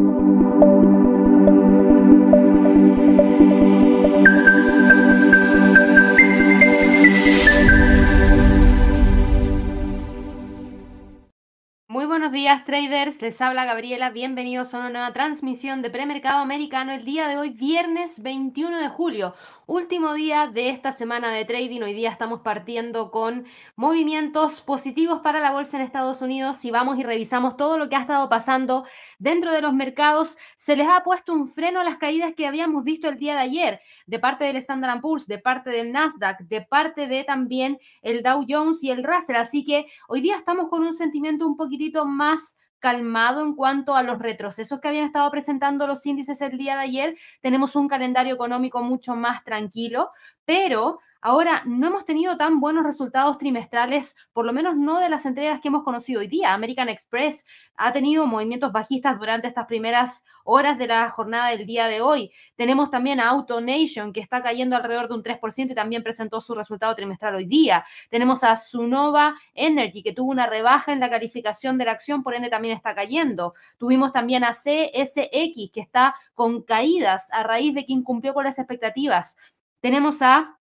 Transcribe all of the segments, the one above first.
Thank you. Traders, les habla Gabriela, bienvenidos a una nueva transmisión de premercado americano el día de hoy, viernes 21 de julio, último día de esta semana de trading. Hoy día estamos partiendo con movimientos positivos para la bolsa en Estados Unidos. Si vamos y revisamos todo lo que ha estado pasando dentro de los mercados, se les ha puesto un freno a las caídas que habíamos visto el día de ayer de parte del Standard Poor's, de parte del Nasdaq, de parte de también el Dow Jones y el Russell. Así que hoy día estamos con un sentimiento un poquitito más calmado en cuanto a los retrocesos que habían estado presentando los índices el día de ayer. Tenemos un calendario económico mucho más tranquilo, pero Ahora, no hemos tenido tan buenos resultados trimestrales, por lo menos no de las entregas que hemos conocido hoy día. American Express ha tenido movimientos bajistas durante estas primeras horas de la jornada del día de hoy. Tenemos también a AutoNation, que está cayendo alrededor de un 3% y también presentó su resultado trimestral hoy día. Tenemos a Sunova Energy, que tuvo una rebaja en la calificación de la acción, por ende también está cayendo. Tuvimos también a CSX, que está con caídas a raíz de que incumplió con las expectativas. Tenemos a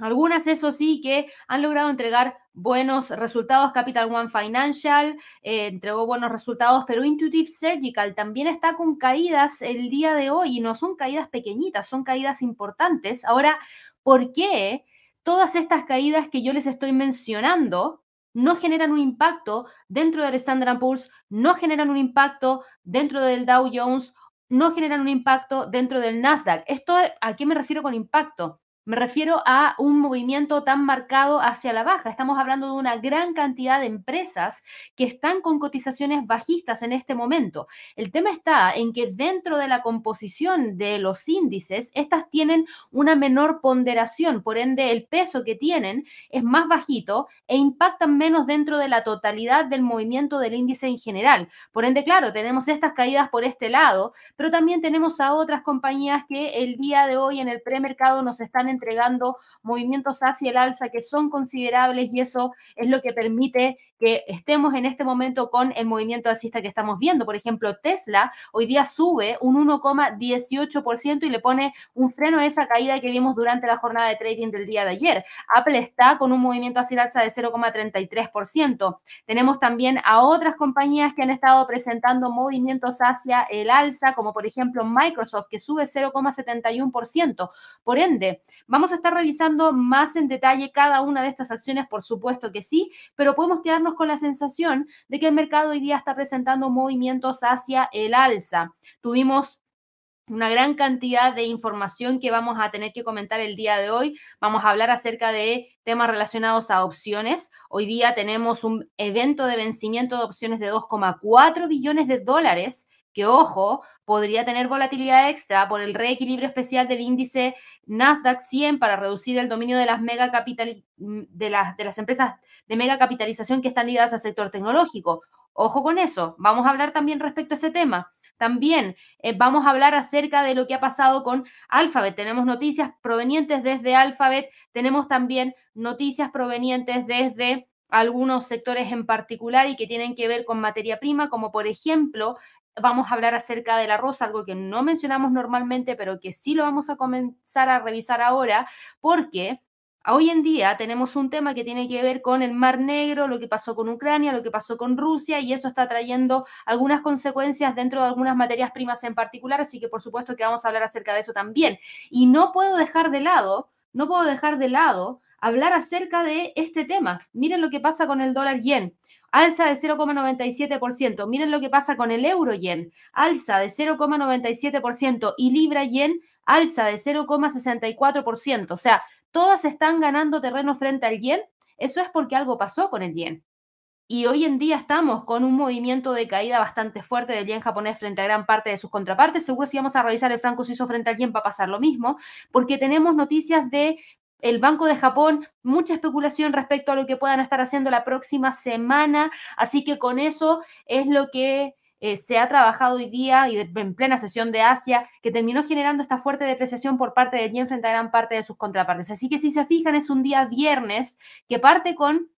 algunas, eso sí, que han logrado entregar buenos resultados. Capital One Financial eh, entregó buenos resultados, pero Intuitive Surgical también está con caídas el día de hoy y no son caídas pequeñitas, son caídas importantes. Ahora, ¿por qué todas estas caídas que yo les estoy mencionando no generan un impacto dentro del Standard Poor's, no generan un impacto dentro del Dow Jones, no generan un impacto dentro del Nasdaq? ¿Esto a qué me refiero con impacto? Me refiero a un movimiento tan marcado hacia la baja. Estamos hablando de una gran cantidad de empresas que están con cotizaciones bajistas en este momento. El tema está en que dentro de la composición de los índices, estas tienen una menor ponderación, por ende el peso que tienen es más bajito e impactan menos dentro de la totalidad del movimiento del índice en general. Por ende, claro, tenemos estas caídas por este lado, pero también tenemos a otras compañías que el día de hoy en el premercado nos están entregando movimientos hacia el alza que son considerables y eso es lo que permite que estemos en este momento con el movimiento alcista que estamos viendo. Por ejemplo, Tesla hoy día sube un 1,18% y le pone un freno a esa caída que vimos durante la jornada de trading del día de ayer. Apple está con un movimiento hacia el alza de 0,33%. Tenemos también a otras compañías que han estado presentando movimientos hacia el alza, como por ejemplo Microsoft, que sube 0,71%. Por ende, vamos a estar revisando más en detalle cada una de estas acciones, por supuesto que sí, pero podemos quedarnos con la sensación de que el mercado hoy día está presentando movimientos hacia el alza. Tuvimos una gran cantidad de información que vamos a tener que comentar el día de hoy. Vamos a hablar acerca de temas relacionados a opciones. Hoy día tenemos un evento de vencimiento de opciones de 2,4 billones de dólares que, ojo, podría tener volatilidad extra por el reequilibrio especial del índice Nasdaq 100 para reducir el dominio de las, mega capital, de, las, de las empresas de mega capitalización que están ligadas al sector tecnológico. Ojo con eso. Vamos a hablar también respecto a ese tema. También eh, vamos a hablar acerca de lo que ha pasado con Alphabet. Tenemos noticias provenientes desde Alphabet, tenemos también noticias provenientes desde algunos sectores en particular y que tienen que ver con materia prima, como por ejemplo vamos a hablar acerca del arroz, algo que no mencionamos normalmente, pero que sí lo vamos a comenzar a revisar ahora, porque hoy en día tenemos un tema que tiene que ver con el Mar Negro, lo que pasó con Ucrania, lo que pasó con Rusia, y eso está trayendo algunas consecuencias dentro de algunas materias primas en particular, así que por supuesto que vamos a hablar acerca de eso también. Y no puedo dejar de lado, no puedo dejar de lado hablar acerca de este tema. Miren lo que pasa con el dólar yen alza de 0,97%. Miren lo que pasa con el euro yen, alza de 0,97% y libra yen, alza de 0,64%. O sea, todas están ganando terreno frente al yen. Eso es porque algo pasó con el yen. Y hoy en día estamos con un movimiento de caída bastante fuerte del yen japonés frente a gran parte de sus contrapartes. Seguro si vamos a revisar el franco suizo frente al yen va a pasar lo mismo, porque tenemos noticias de el Banco de Japón, mucha especulación respecto a lo que puedan estar haciendo la próxima semana, así que con eso es lo que eh, se ha trabajado hoy día y en plena sesión de Asia, que terminó generando esta fuerte depreciación por parte del yen frente a gran parte de sus contrapartes. Así que si se fijan, es un día viernes que parte con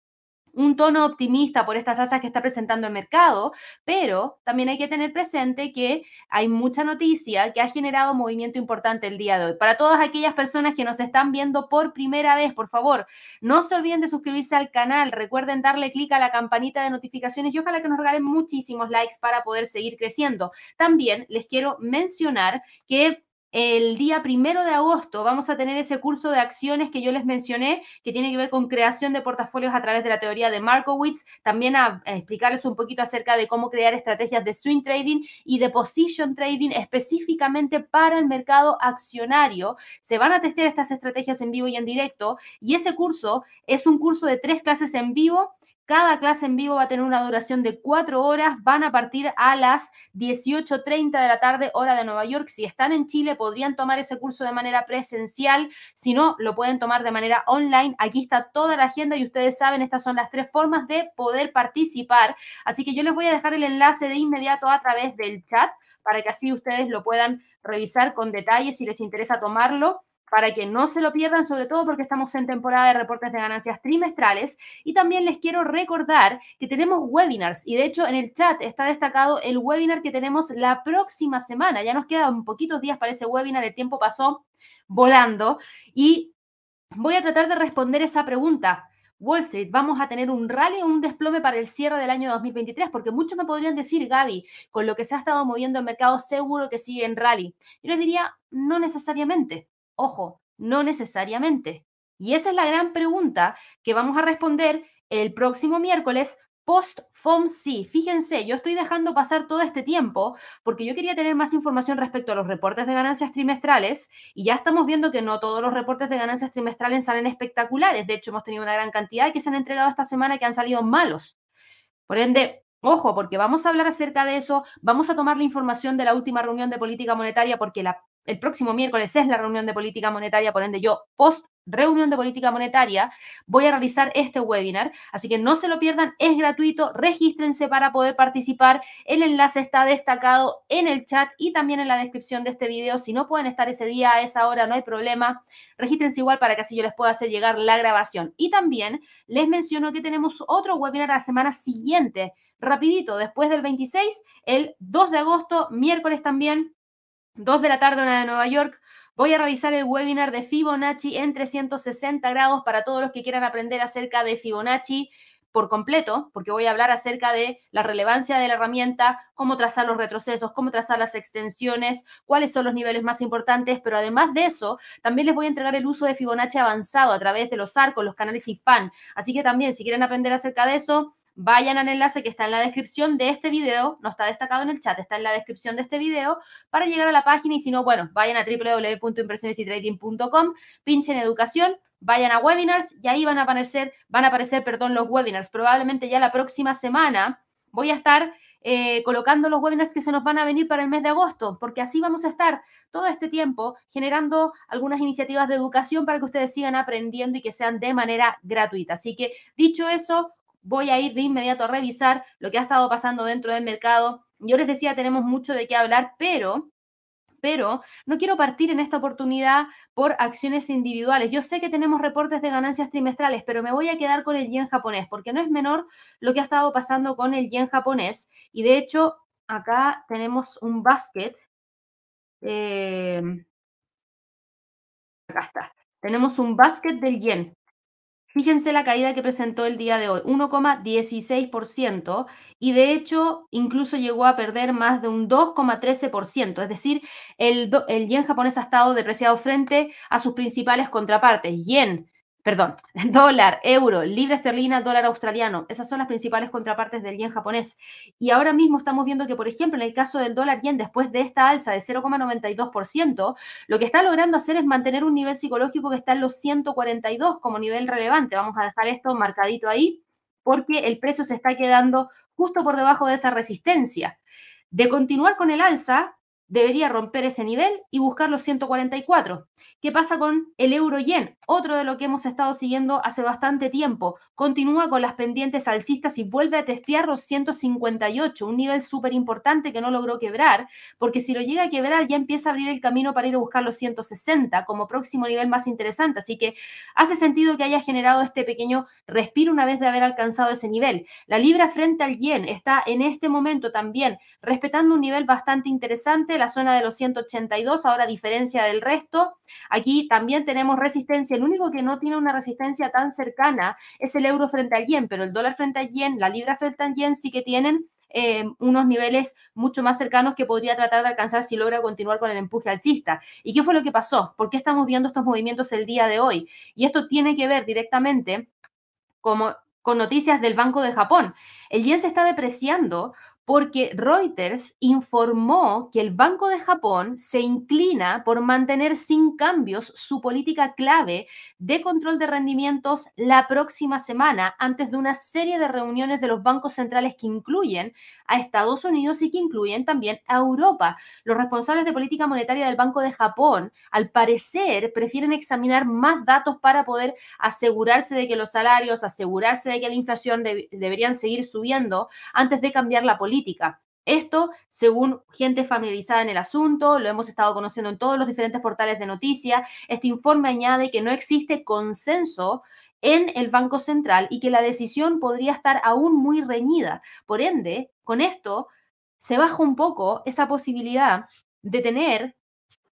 un tono optimista por estas asas que está presentando el mercado, pero también hay que tener presente que hay mucha noticia que ha generado movimiento importante el día de hoy. Para todas aquellas personas que nos están viendo por primera vez, por favor, no se olviden de suscribirse al canal, recuerden darle clic a la campanita de notificaciones y ojalá que nos regalen muchísimos likes para poder seguir creciendo. También les quiero mencionar que el día primero de agosto vamos a tener ese curso de acciones que yo les mencioné, que tiene que ver con creación de portafolios a través de la teoría de Markowitz, también a, explicarles un poquito acerca de cómo crear estrategias de swing trading y de position trading específicamente para el mercado accionario. Se van a testear estas estrategias en vivo y en directo y ese curso es un curso de tres clases en vivo cada clase en vivo va a tener una duración de cuatro horas. Van a partir a las 18.30 de la tarde, hora de Nueva York. Si están en Chile, podrían tomar ese curso de manera presencial. Si no, lo pueden tomar de manera online. Aquí está toda la agenda y ustedes saben, estas son las tres formas de poder participar. Así que yo les voy a dejar el enlace de inmediato a través del chat para que así ustedes lo puedan revisar con detalle si les interesa tomarlo para que no se lo pierdan, sobre todo porque estamos en temporada de reportes de ganancias trimestrales. Y también les quiero recordar que tenemos webinars y de hecho en el chat está destacado el webinar que tenemos la próxima semana. Ya nos quedan poquitos días para ese webinar, el tiempo pasó volando y voy a tratar de responder esa pregunta. Wall Street, ¿vamos a tener un rally o un desplome para el cierre del año 2023? Porque muchos me podrían decir, Gaby, con lo que se ha estado moviendo el mercado, seguro que sigue en rally. Yo les diría, no necesariamente. Ojo, no necesariamente. Y esa es la gran pregunta que vamos a responder el próximo miércoles post FOMC. Fíjense, yo estoy dejando pasar todo este tiempo porque yo quería tener más información respecto a los reportes de ganancias trimestrales y ya estamos viendo que no todos los reportes de ganancias trimestrales salen espectaculares. De hecho, hemos tenido una gran cantidad que se han entregado esta semana que han salido malos. Por ende, Ojo, porque vamos a hablar acerca de eso, vamos a tomar la información de la última reunión de política monetaria porque la el próximo miércoles es la reunión de política monetaria, por ende yo post reunión de política monetaria voy a realizar este webinar, así que no se lo pierdan, es gratuito, regístrense para poder participar, el enlace está destacado en el chat y también en la descripción de este video, si no pueden estar ese día a esa hora no hay problema, regístrense igual para que así yo les pueda hacer llegar la grabación. Y también les menciono que tenemos otro webinar la semana siguiente, rapidito, después del 26, el 2 de agosto, miércoles también, 2 de la tarde, una de Nueva York. Voy a realizar el webinar de Fibonacci en 360 grados para todos los que quieran aprender acerca de Fibonacci por completo, porque voy a hablar acerca de la relevancia de la herramienta, cómo trazar los retrocesos, cómo trazar las extensiones, cuáles son los niveles más importantes, pero además de eso, también les voy a entregar el uso de Fibonacci avanzado a través de los arcos, los canales IFAN. Así que también, si quieren aprender acerca de eso, vayan al enlace que está en la descripción de este video, no está destacado en el chat, está en la descripción de este video para llegar a la página y si no, bueno, vayan a www.impresionesytrading.com, pinchen educación, vayan a webinars y ahí van a aparecer, van a aparecer, perdón, los webinars. Probablemente ya la próxima semana voy a estar eh, colocando los webinars que se nos van a venir para el mes de agosto, porque así vamos a estar todo este tiempo generando algunas iniciativas de educación para que ustedes sigan aprendiendo y que sean de manera gratuita. Así que dicho eso, voy a ir de inmediato a revisar lo que ha estado pasando dentro del mercado. Yo les decía, tenemos mucho de qué hablar, pero pero no quiero partir en esta oportunidad por acciones individuales. Yo sé que tenemos reportes de ganancias trimestrales, pero me voy a quedar con el yen japonés, porque no es menor lo que ha estado pasando con el yen japonés. Y de hecho, acá tenemos un basket. Eh, acá está. Tenemos un basket del yen. Fíjense la caída que presentó el día de hoy, 1,16%, y de hecho incluso llegó a perder más de un 2,13%, es decir, el, el yen japonés ha estado depreciado frente a sus principales contrapartes, yen, perdón, dólar, euro, libra esterlina, dólar australiano. Esas son las principales contrapartes del yen japonés. Y ahora mismo estamos viendo que, por ejemplo, en el caso del dólar yen, después de esta alza de 0,92%, lo que está logrando hacer es mantener un nivel psicológico que está en los 142 como nivel relevante. Vamos a dejar esto marcadito ahí porque el precio se está quedando justo por debajo de esa resistencia. De continuar con el alza, debería romper ese nivel y buscar los 144. ¿Qué pasa con el euro-yen? Otro de lo que hemos estado siguiendo hace bastante tiempo. Continúa con las pendientes alcistas y vuelve a testear los 158, un nivel súper importante que no logró quebrar, porque si lo llega a quebrar ya empieza a abrir el camino para ir a buscar los 160 como próximo nivel más interesante. Así que hace sentido que haya generado este pequeño respiro una vez de haber alcanzado ese nivel. La libra frente al yen está en este momento también respetando un nivel bastante interesante la zona de los 182, ahora a diferencia del resto. Aquí también tenemos resistencia. El único que no tiene una resistencia tan cercana es el euro frente al yen, pero el dólar frente al yen, la libra frente al yen sí que tienen eh, unos niveles mucho más cercanos que podría tratar de alcanzar si logra continuar con el empuje alcista. ¿Y qué fue lo que pasó? ¿Por qué estamos viendo estos movimientos el día de hoy? Y esto tiene que ver directamente como, con noticias del Banco de Japón. El yen se está depreciando porque Reuters informó que el Banco de Japón se inclina por mantener sin cambios su política clave de control de rendimientos la próxima semana antes de una serie de reuniones de los bancos centrales que incluyen a Estados Unidos y que incluyen también a Europa. Los responsables de política monetaria del Banco de Japón, al parecer, prefieren examinar más datos para poder asegurarse de que los salarios, asegurarse de que la inflación deberían seguir subiendo antes de cambiar la política esto, según gente familiarizada en el asunto, lo hemos estado conociendo en todos los diferentes portales de noticias, este informe añade que no existe consenso en el Banco Central y que la decisión podría estar aún muy reñida. Por ende, con esto se baja un poco esa posibilidad de tener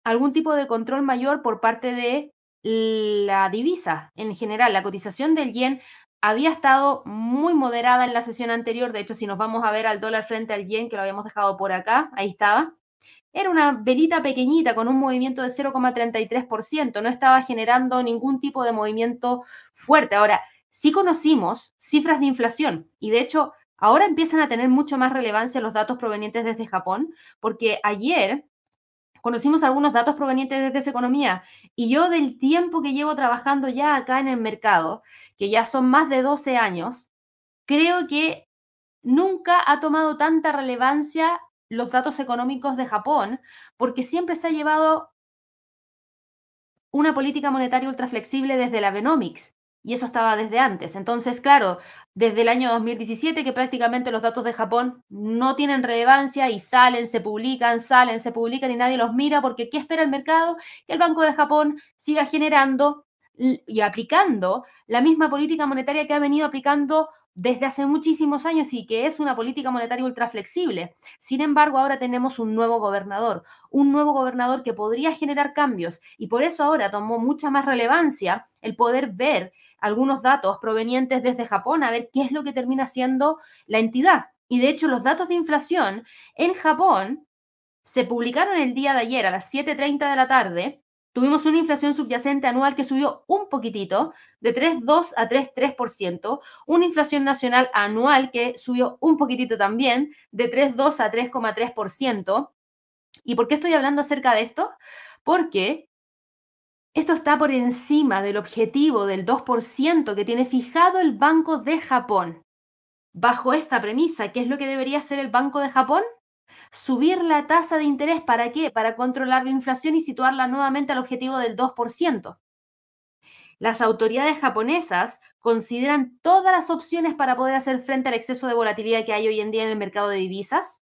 algún tipo de control mayor por parte de la divisa en general. La cotización del yen había estado muy moderada en la sesión anterior. De hecho, si nos vamos a ver al dólar frente al yen, que lo habíamos dejado por acá, ahí estaba. Era una velita pequeñita con un movimiento de 0,33%. No estaba generando ningún tipo de movimiento fuerte. Ahora, sí conocimos cifras de inflación y de hecho ahora empiezan a tener mucho más relevancia los datos provenientes desde Japón, porque ayer conocimos algunos datos provenientes desde esa economía. Y yo del tiempo que llevo trabajando ya acá en el mercado, que ya son más de 12 años, creo que nunca ha tomado tanta relevancia los datos económicos de Japón, porque siempre se ha llevado una política monetaria ultra flexible desde la Benomics y eso estaba desde antes. Entonces, claro, desde el año 2017 que prácticamente los datos de Japón no tienen relevancia y salen, se publican, salen, se publican y nadie los mira porque ¿qué espera el mercado? Que el Banco de Japón siga generando y aplicando la misma política monetaria que ha venido aplicando desde hace muchísimos años y que es una política monetaria ultra flexible. Sin embargo, ahora tenemos un nuevo gobernador, un nuevo gobernador que podría generar cambios y por eso ahora tomó mucha más relevancia el poder ver algunos datos provenientes desde Japón a ver qué es lo que termina siendo la entidad. Y de hecho, los datos de inflación en Japón se publicaron el día de ayer a las 7.30 de la tarde Tuvimos una inflación subyacente anual que subió un poquitito, de 3,2 a 3,3%, una inflación nacional anual que subió un poquitito también, de 3,2 a 3,3%. ¿Y por qué estoy hablando acerca de esto? Porque esto está por encima del objetivo del 2% que tiene fijado el Banco de Japón. Bajo esta premisa, ¿qué es lo que debería hacer el Banco de Japón? Subir la tasa de interés, ¿para qué? Para controlar la inflación y situarla nuevamente al objetivo del 2%. Las autoridades japonesas consideran todas las opciones para poder hacer frente al exceso de volatilidad que hay hoy en día en el mercado de divisas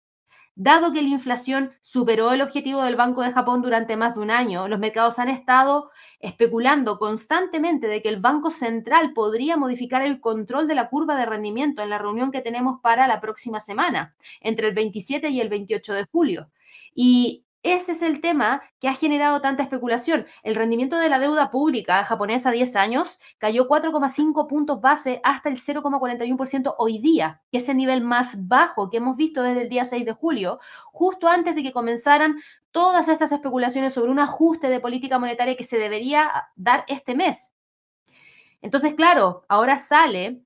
Dado que la inflación superó el objetivo del Banco de Japón durante más de un año, los mercados han estado especulando constantemente de que el Banco Central podría modificar el control de la curva de rendimiento en la reunión que tenemos para la próxima semana, entre el 27 y el 28 de julio. Y ese es el tema que ha generado tanta especulación. El rendimiento de la deuda pública japonesa a 10 años cayó 4,5 puntos base hasta el 0,41% hoy día, que es el nivel más bajo que hemos visto desde el día 6 de julio, justo antes de que comenzaran todas estas especulaciones sobre un ajuste de política monetaria que se debería dar este mes. Entonces, claro, ahora sale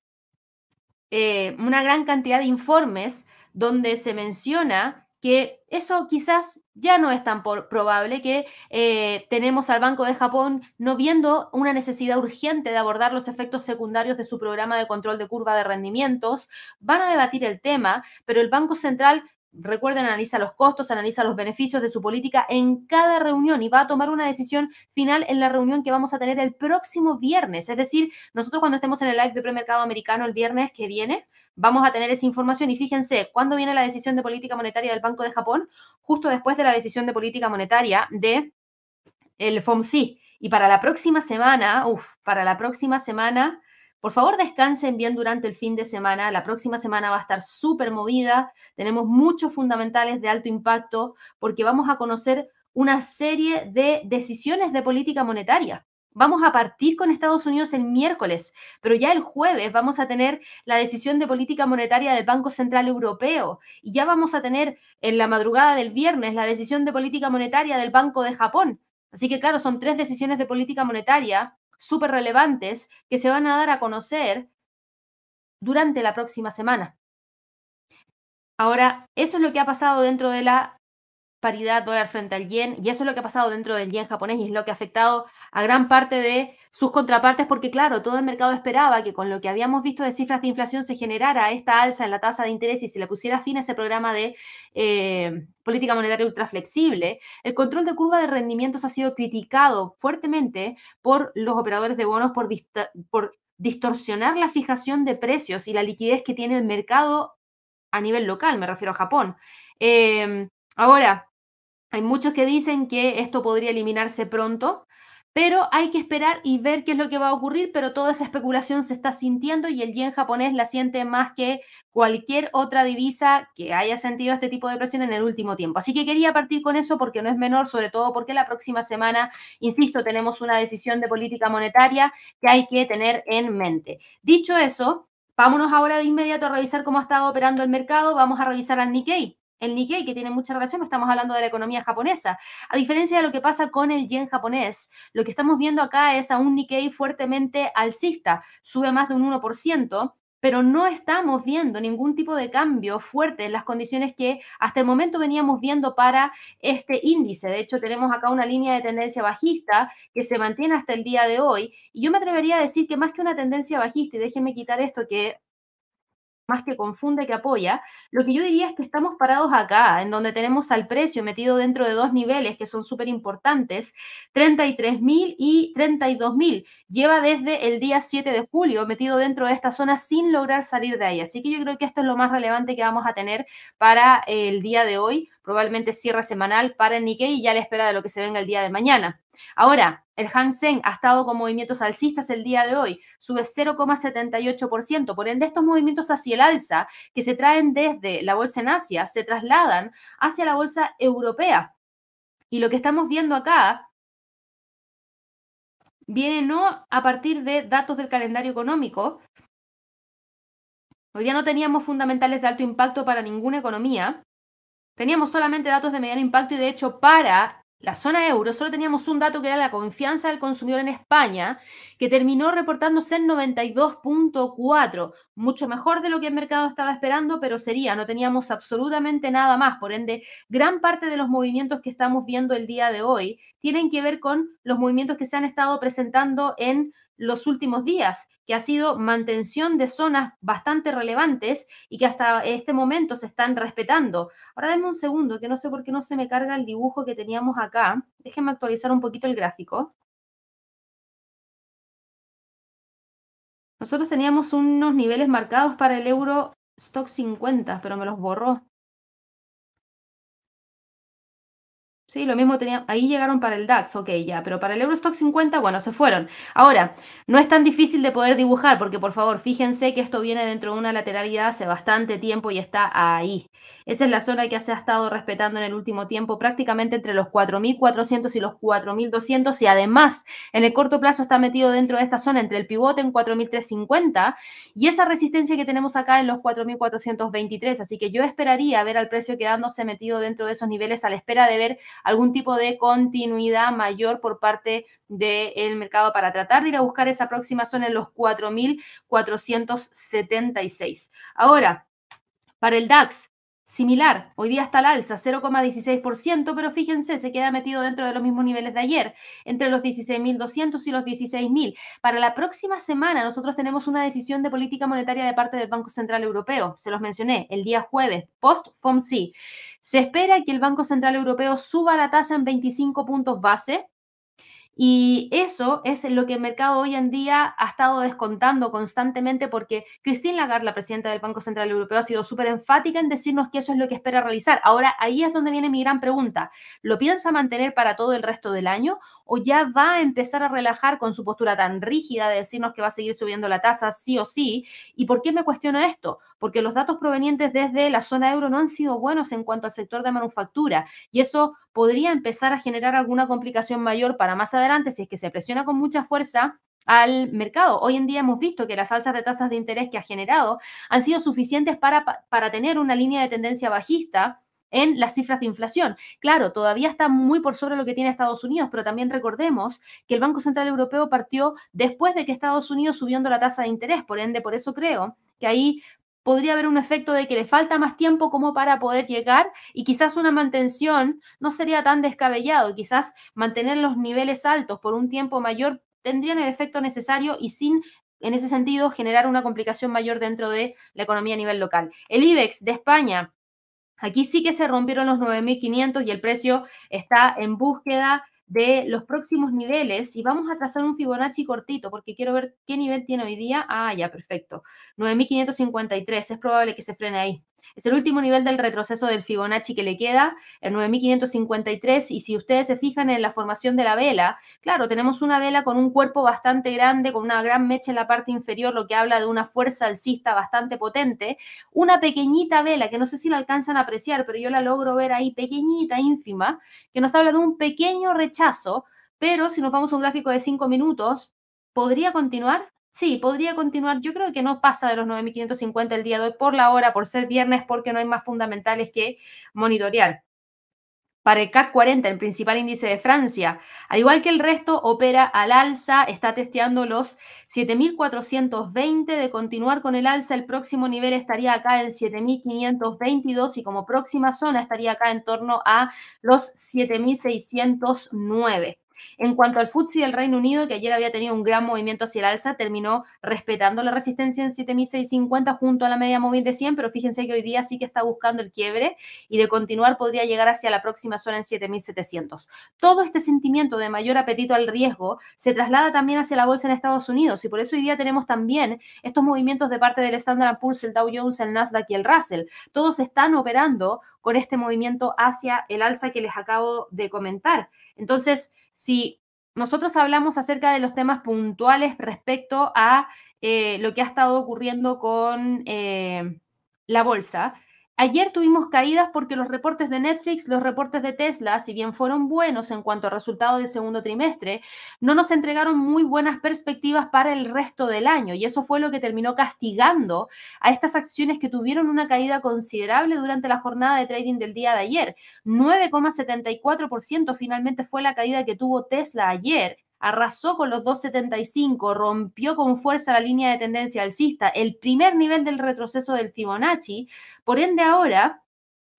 eh, una gran cantidad de informes donde se menciona que eso quizás ya no es tan probable, que eh, tenemos al Banco de Japón no viendo una necesidad urgente de abordar los efectos secundarios de su programa de control de curva de rendimientos. Van a debatir el tema, pero el Banco Central recuerden, analiza los costos, analiza los beneficios de su política en cada reunión y va a tomar una decisión final en la reunión que vamos a tener el próximo viernes. Es decir, nosotros cuando estemos en el live de premercado americano el viernes que viene, vamos a tener esa información y fíjense, ¿cuándo viene la decisión de política monetaria del Banco de Japón? Justo después de la decisión de política monetaria de el FOMC. Y para la próxima semana, uff, para la próxima semana por favor, descansen bien durante el fin de semana. La próxima semana va a estar súper movida. Tenemos muchos fundamentales de alto impacto porque vamos a conocer una serie de decisiones de política monetaria. Vamos a partir con Estados Unidos el miércoles, pero ya el jueves vamos a tener la decisión de política monetaria del Banco Central Europeo y ya vamos a tener en la madrugada del viernes la decisión de política monetaria del Banco de Japón. Así que claro, son tres decisiones de política monetaria súper relevantes que se van a dar a conocer durante la próxima semana. Ahora, eso es lo que ha pasado dentro de la paridad dólar frente al yen y eso es lo que ha pasado dentro del yen japonés y es lo que ha afectado a gran parte de sus contrapartes porque claro, todo el mercado esperaba que con lo que habíamos visto de cifras de inflación se generara esta alza en la tasa de interés y se le pusiera fin a ese programa de eh, política monetaria ultra flexible. El control de curva de rendimientos ha sido criticado fuertemente por los operadores de bonos por, distorsionar la fijación de precios y la liquidez que tiene el mercado a nivel local, me refiero a Japón. Eh, ahora, hay muchos que dicen que esto podría eliminarse pronto, pero hay que esperar y ver qué es lo que va a ocurrir, pero toda esa especulación se está sintiendo y el yen japonés la siente más que cualquier otra divisa que haya sentido este tipo de presión en el último tiempo. Así que quería partir con eso porque no es menor, sobre todo porque la próxima semana, insisto, tenemos una decisión de política monetaria que hay que tener en mente. Dicho eso, vámonos ahora de inmediato a revisar cómo ha estado operando el mercado. Vamos a revisar al Nikkei el Nikkei, que tiene mucha relación, estamos hablando de la economía japonesa. A diferencia de lo que pasa con el yen japonés, lo que estamos viendo acá es a un Nikkei fuertemente alcista, sube más de un 1%, pero no estamos viendo ningún tipo de cambio fuerte en las condiciones que hasta el momento veníamos viendo para este índice. De hecho, tenemos acá una línea de tendencia bajista que se mantiene hasta el día de hoy. Y yo me atrevería a decir que más que una tendencia bajista, y déjenme quitar esto que más que confunde que apoya, lo que yo diría es que estamos parados acá, en donde tenemos al precio metido dentro de dos niveles que son súper importantes, 33.000 y 32.000. Lleva desde el día 7 de julio metido dentro de esta zona sin lograr salir de ahí. Así que yo creo que esto es lo más relevante que vamos a tener para el día de hoy, probablemente cierre semanal para el Nikkei y ya la espera de lo que se venga el día de mañana. Ahora, el Hang Seng ha estado con movimientos alcistas el día de hoy, sube 0,78%. Por ende, estos movimientos hacia el alza que se traen desde la bolsa en Asia se trasladan hacia la bolsa europea. Y lo que estamos viendo acá viene no a partir de datos del calendario económico. Hoy día no teníamos fundamentales de alto impacto para ninguna economía. Teníamos solamente datos de mediano impacto y de hecho para la zona euro, solo teníamos un dato que era la confianza del consumidor en España, que terminó reportándose en 92.4, mucho mejor de lo que el mercado estaba esperando, pero sería, no teníamos absolutamente nada más. Por ende, gran parte de los movimientos que estamos viendo el día de hoy tienen que ver con los movimientos que se han estado presentando en los últimos días, que ha sido mantención de zonas bastante relevantes y que hasta este momento se están respetando. Ahora denme un segundo, que no sé por qué no se me carga el dibujo que teníamos acá. Déjenme actualizar un poquito el gráfico. Nosotros teníamos unos niveles marcados para el euro stock 50, pero me los borró. Sí, lo mismo tenía, ahí llegaron para el DAX, ok, ya, pero para el Eurostock 50, bueno, se fueron. Ahora, no es tan difícil de poder dibujar, porque por favor, fíjense que esto viene dentro de una lateralidad hace bastante tiempo y está ahí. Esa es la zona que se ha estado respetando en el último tiempo, prácticamente entre los 4.400 y los 4.200, y además, en el corto plazo está metido dentro de esta zona entre el pivote en 4.350 y esa resistencia que tenemos acá en los 4.423, así que yo esperaría ver al precio quedándose metido dentro de esos niveles a la espera de ver algún tipo de continuidad mayor por parte del mercado para tratar de ir a buscar esa próxima zona en los 4.476. Ahora, para el DAX, similar. Hoy día está al alza, 0,16%, pero fíjense, se queda metido dentro de los mismos niveles de ayer, entre los 16.200 y los 16.000. Para la próxima semana nosotros tenemos una decisión de política monetaria de parte del Banco Central Europeo. Se los mencioné el día jueves, post-FOMC. Se espera que el Banco Central Europeo suba la tasa en 25 puntos base, y eso es lo que el mercado hoy en día ha estado descontando constantemente porque Christine Lagarde, la presidenta del Banco Central Europeo, ha sido súper enfática en decirnos que eso es lo que espera realizar. Ahora, ahí es donde viene mi gran pregunta. ¿Lo piensa mantener para todo el resto del año o ya va a empezar a relajar con su postura tan rígida de decirnos que va a seguir subiendo la tasa sí o sí? ¿Y por qué me cuestiono esto? Porque los datos provenientes desde la zona euro no han sido buenos en cuanto al sector de manufactura y eso podría empezar a generar alguna complicación mayor para más adelante si es que se presiona con mucha fuerza al mercado. Hoy en día hemos visto que las alzas de tasas de interés que ha generado han sido suficientes para, para tener una línea de tendencia bajista en las cifras de inflación. Claro, todavía está muy por sobre lo que tiene Estados Unidos, pero también recordemos que el Banco Central Europeo partió después de que Estados Unidos subiendo la tasa de interés, por ende, por eso creo que ahí podría haber un efecto de que le falta más tiempo como para poder llegar y quizás una mantención no sería tan descabellado, quizás mantener los niveles altos por un tiempo mayor tendrían el efecto necesario y sin en ese sentido generar una complicación mayor dentro de la economía a nivel local. El IBEX de España, aquí sí que se rompieron los 9.500 y el precio está en búsqueda de los próximos niveles y vamos a trazar un Fibonacci cortito porque quiero ver qué nivel tiene hoy día. Ah, ya, perfecto. 9553, es probable que se frene ahí. Es el último nivel del retroceso del Fibonacci que le queda, el 9553. Y si ustedes se fijan en la formación de la vela, claro, tenemos una vela con un cuerpo bastante grande, con una gran mecha en la parte inferior, lo que habla de una fuerza alcista bastante potente. Una pequeñita vela, que no sé si la alcanzan a apreciar, pero yo la logro ver ahí, pequeñita, ínfima, que nos habla de un pequeño rechazo. Pero si nos vamos a un gráfico de 5 minutos, ¿podría continuar? Sí, podría continuar. Yo creo que no pasa de los 9.550 el día de hoy por la hora, por ser viernes, porque no hay más fundamentales que monitorear. Para el CAC 40, el principal índice de Francia, al igual que el resto, opera al alza, está testeando los 7.420. De continuar con el alza, el próximo nivel estaría acá en 7.522 y como próxima zona estaría acá en torno a los 7.609. En cuanto al FTSE del Reino Unido, que ayer había tenido un gran movimiento hacia el alza, terminó respetando la resistencia en 7.650 junto a la media móvil de 100, pero fíjense que hoy día sí que está buscando el quiebre y de continuar podría llegar hacia la próxima zona en 7.700. Todo este sentimiento de mayor apetito al riesgo se traslada también hacia la bolsa en Estados Unidos y por eso hoy día tenemos también estos movimientos de parte del Standard Poor's, el Dow Jones, el Nasdaq y el Russell. Todos están operando con este movimiento hacia el alza que les acabo de comentar. Entonces, si nosotros hablamos acerca de los temas puntuales respecto a eh, lo que ha estado ocurriendo con eh, la bolsa, Ayer tuvimos caídas porque los reportes de Netflix, los reportes de Tesla, si bien fueron buenos en cuanto a resultados del segundo trimestre, no nos entregaron muy buenas perspectivas para el resto del año y eso fue lo que terminó castigando a estas acciones que tuvieron una caída considerable durante la jornada de trading del día de ayer. 9,74% finalmente fue la caída que tuvo Tesla ayer arrasó con los 275, rompió con fuerza la línea de tendencia alcista, el primer nivel del retroceso del Fibonacci. Por ende, ahora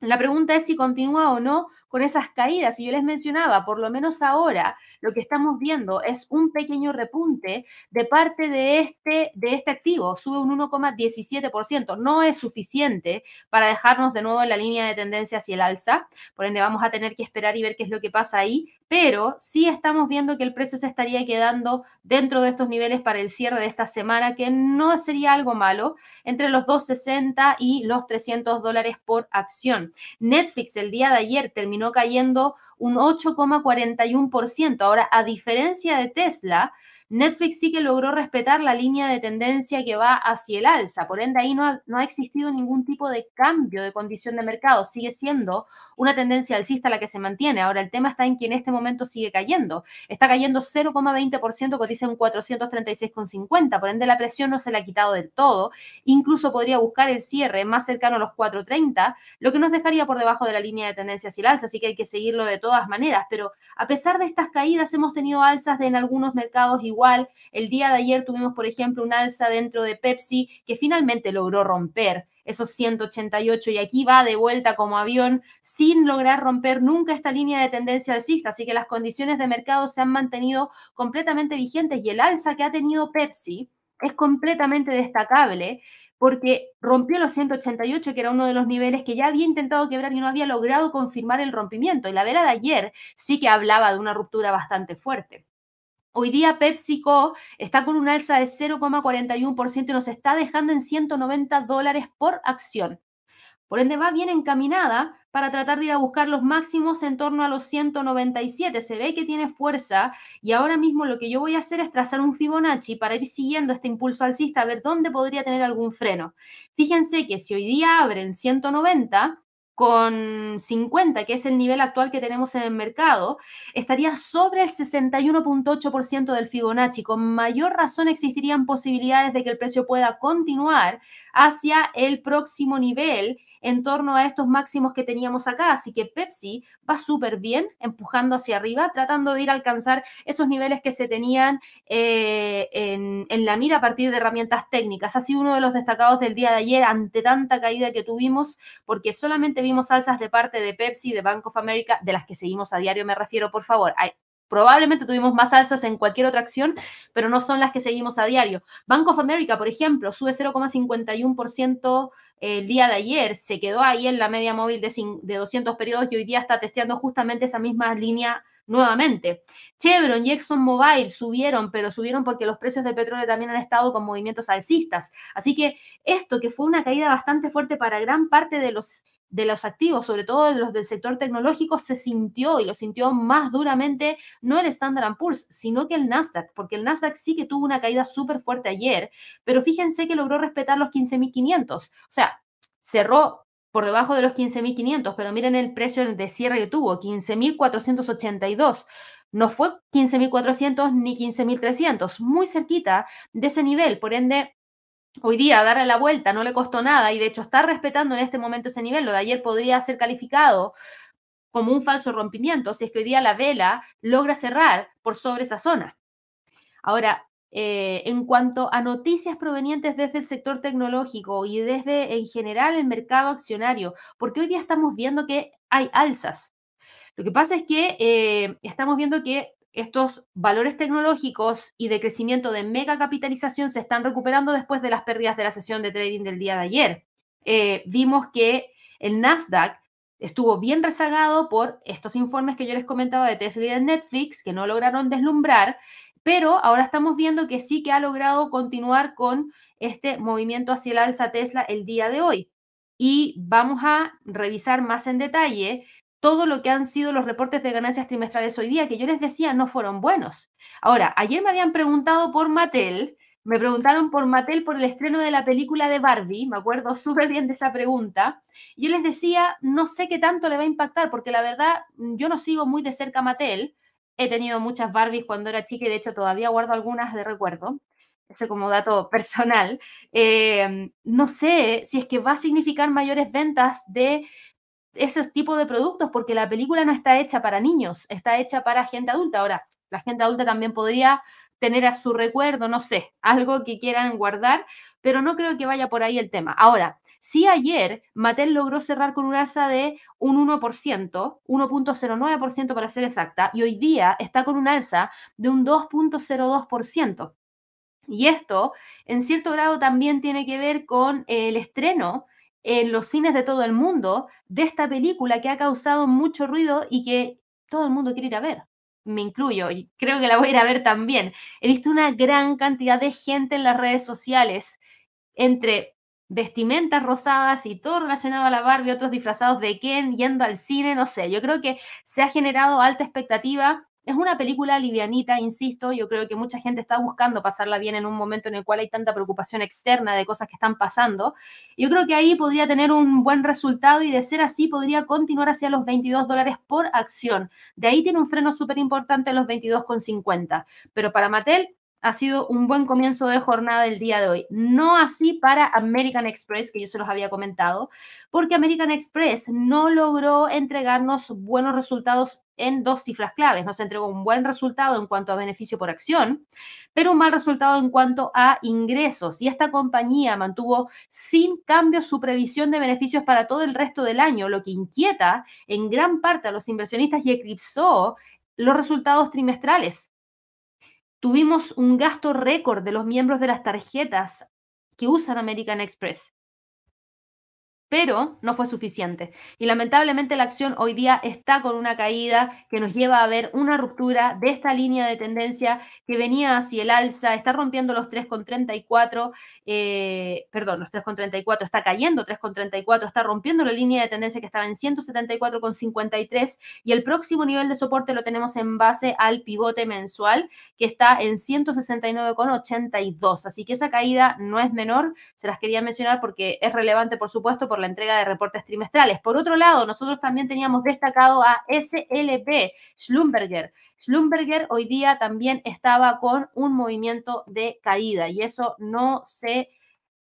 la pregunta es si continúa o no con esas caídas. Y yo les mencionaba, por lo menos ahora, lo que estamos viendo es un pequeño repunte de parte de este, de este activo. Sube un 1,17%. No es suficiente para dejarnos de nuevo en la línea de tendencia hacia el alza. Por ende, vamos a tener que esperar y ver qué es lo que pasa ahí. Pero sí estamos viendo que el precio se estaría quedando dentro de estos niveles para el cierre de esta semana, que no sería algo malo, entre los 260 y los 300 dólares por acción. Netflix el día de ayer terminó cayendo un 8,41%. Ahora, a diferencia de Tesla, Netflix sí que logró respetar la línea de tendencia que va hacia el alza, por ende ahí no ha, no ha, existido ningún tipo de cambio de condición de mercado, sigue siendo una tendencia alcista la que se mantiene. Ahora el tema está en que en este momento sigue cayendo, está cayendo 0,20%, cotiza en 436,50, por ende la presión no se la ha quitado del todo, incluso podría buscar el cierre más cercano a los 430, lo que nos dejaría por debajo de la línea de tendencia hacia el alza, así que hay que seguirlo de todas maneras, pero a pesar de estas caídas hemos tenido alzas de, en algunos mercados igual igual. El día de ayer tuvimos, por ejemplo, un alza dentro de Pepsi que finalmente logró romper esos 188 y aquí va de vuelta como avión sin lograr romper nunca esta línea de tendencia alcista. Así que las condiciones de mercado se han mantenido completamente vigentes y el alza que ha tenido Pepsi es completamente destacable porque rompió los 188, que era uno de los niveles que ya había intentado quebrar y no había logrado confirmar el rompimiento. Y la vela de ayer sí que hablaba de una ruptura bastante fuerte. Hoy día PepsiCo está con un alza de 0,41% y nos está dejando en 190 dólares por acción. Por ende, va bien encaminada para tratar de ir a buscar los máximos en torno a los 197. Se ve que tiene fuerza y ahora mismo lo que yo voy a hacer es trazar un Fibonacci para ir siguiendo este impulso alcista, a ver dónde podría tener algún freno. Fíjense que si hoy día abren 190, con 50, que es el nivel actual que tenemos en el mercado, estaría sobre el 61.8% del Fibonacci. Con mayor razón existirían posibilidades de que el precio pueda continuar hacia el próximo nivel en torno a estos máximos que teníamos acá. Así que Pepsi va súper bien, empujando hacia arriba, tratando de ir a alcanzar esos niveles que se tenían eh, en, la mira a partir de herramientas técnicas. Ha sido uno de los destacados del día de ayer ante tanta caída que tuvimos, porque solamente vimos alzas de parte de Pepsi, de Bank of America, de las que seguimos a diario, me refiero, por favor. Probablemente tuvimos más alzas en cualquier otra acción, pero no son las que seguimos a diario. Bank of America, por ejemplo, sube 0,51% el día de ayer, se quedó ahí en la media móvil de, de 200 periodos y hoy día está testeando justamente esa misma línea nuevamente. Chevron y ExxonMobil subieron, pero subieron porque los precios del petróleo también han estado con movimientos alcistas. Así que esto, que fue una caída bastante fuerte para gran parte de los de los activos, sobre todo de los del sector tecnológico, se sintió y lo sintió más duramente no el Standard Poor's, sino que el Nasdaq, porque el Nasdaq sí que tuvo una caída súper fuerte ayer, pero fíjense que logró respetar los 15.500, o sea, cerró por debajo de los 15.500, pero miren el precio de cierre que tuvo, 15.482. No fue 15.400 ni 15.300, muy cerquita de ese nivel, por ende hoy día darle la vuelta no le costó nada y de hecho está respetando en este momento ese nivel. Lo de ayer podría ser calificado como un falso rompimiento si es que hoy día la vela logra cerrar por sobre esa zona. Ahora, eh, en cuanto a noticias provenientes desde el sector tecnológico y desde en general el mercado accionario, porque hoy día estamos viendo que hay alzas. Lo que pasa es que eh, estamos viendo que estos valores tecnológicos y de crecimiento de mega capitalización se están recuperando después de las pérdidas de la sesión de trading del día de ayer. Eh, vimos que el Nasdaq estuvo bien rezagado por estos informes que yo les comentaba de Tesla y de Netflix, que no lograron deslumbrar, pero ahora estamos viendo que sí que ha logrado continuar con este movimiento hacia el alza Tesla el día de hoy. Y vamos a revisar más en detalle todo lo que han sido los reportes de ganancias trimestrales hoy día, que yo les decía no fueron buenos. Ahora, ayer me habían preguntado por Mattel, me preguntaron por Mattel por el estreno de la película de Barbie, me acuerdo súper bien de esa pregunta. Yo les decía, no sé qué tanto le va a impactar, porque la verdad, yo no sigo muy de cerca a Mattel. He tenido muchas Barbies cuando era chica y de hecho todavía guardo algunas de recuerdo. Ese como dato personal. Eh, no sé si es que va a significar mayores ventas de esos tipos de productos, porque la película no está hecha para niños, está hecha para gente adulta. Ahora, la gente adulta también podría tener a su recuerdo, no sé, algo que quieran guardar, pero no creo que vaya por ahí el tema. Ahora, si ayer Mattel logró cerrar con un alza de un 1%, 1.09% para ser exacta, y hoy día está con un alza de un 2.02%. Y esto, en cierto grado, también tiene que ver con el estreno en los cines de todo el mundo de esta película que ha causado mucho ruido y que todo el mundo quiere ir a ver. Me incluyo y creo que la voy a ir a ver también. He visto una gran cantidad de gente en las redes sociales entre vestimentas rosadas y todo relacionado a la Barbie, otros disfrazados de Ken, yendo al cine, no sé, yo creo que se ha generado alta expectativa es una película livianita, insisto, yo creo que mucha gente está buscando pasarla bien en un momento en el cual hay tanta preocupación externa de cosas que están pasando. Yo creo que ahí podría tener un buen resultado y de ser así podría continuar hacia los 22 dólares por acción. De ahí tiene un freno súper importante en los 22,50. Pero para Mattel, ha sido un buen comienzo de jornada del día de hoy. No así para American Express, que yo se los había comentado, porque American Express no logró entregarnos buenos resultados en dos cifras claves. Nos entregó un buen resultado en cuanto a beneficio por acción, pero un mal resultado en cuanto a ingresos. Y esta compañía mantuvo sin cambio su previsión de beneficios para todo el resto del año, lo que inquieta en gran parte a los inversionistas y eclipsó los resultados trimestrales. Tuvimos un gasto récord de los miembros de las tarjetas que usan American Express pero no fue suficiente. Y lamentablemente la acción hoy día está con una caída que nos lleva a ver una ruptura de esta línea de tendencia que venía hacia el alza, está rompiendo los 3,34, eh, perdón, los 3,34, está cayendo 3,34, está rompiendo la línea de tendencia que estaba en 174,53 y el próximo nivel de soporte lo tenemos en base al pivote mensual que está en 169,82. Así que esa caída no es menor, se las quería mencionar porque es relevante, por supuesto, la entrega de reportes trimestrales. Por otro lado, nosotros también teníamos destacado a SLP, Schlumberger. Schlumberger hoy día también estaba con un movimiento de caída y eso no se...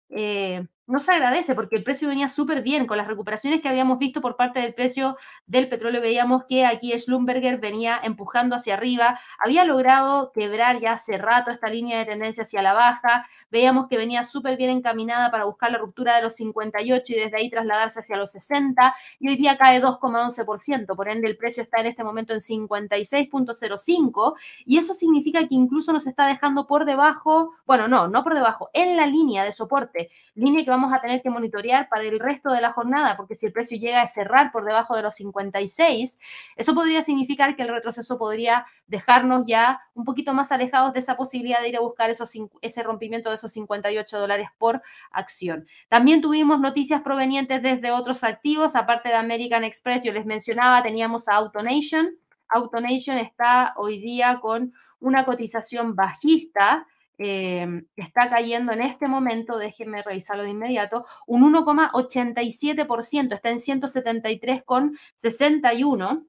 Eh, no se agradece porque el precio venía súper bien. Con las recuperaciones que habíamos visto por parte del precio del petróleo, veíamos que aquí Schlumberger venía empujando hacia arriba, había logrado quebrar ya hace rato esta línea de tendencia hacia la baja, veíamos que venía súper bien encaminada para buscar la ruptura de los 58 y desde ahí trasladarse hacia los 60 y hoy día cae 2,11%, por ende el precio está en este momento en 56.05 y eso significa que incluso nos está dejando por debajo, bueno, no, no por debajo, en la línea de soporte, línea que vamos a tener que monitorear para el resto de la jornada, porque si el precio llega a cerrar por debajo de los 56, eso podría significar que el retroceso podría dejarnos ya un poquito más alejados de esa posibilidad de ir a buscar esos, ese rompimiento de esos 58 dólares por acción. También tuvimos noticias provenientes desde otros activos, aparte de American Express, yo les mencionaba, teníamos a AutoNation. AutoNation está hoy día con una cotización bajista, Em, está cayendo en este momento, déjenme revisarlo de inmediato, un 1,87%, está en 173,61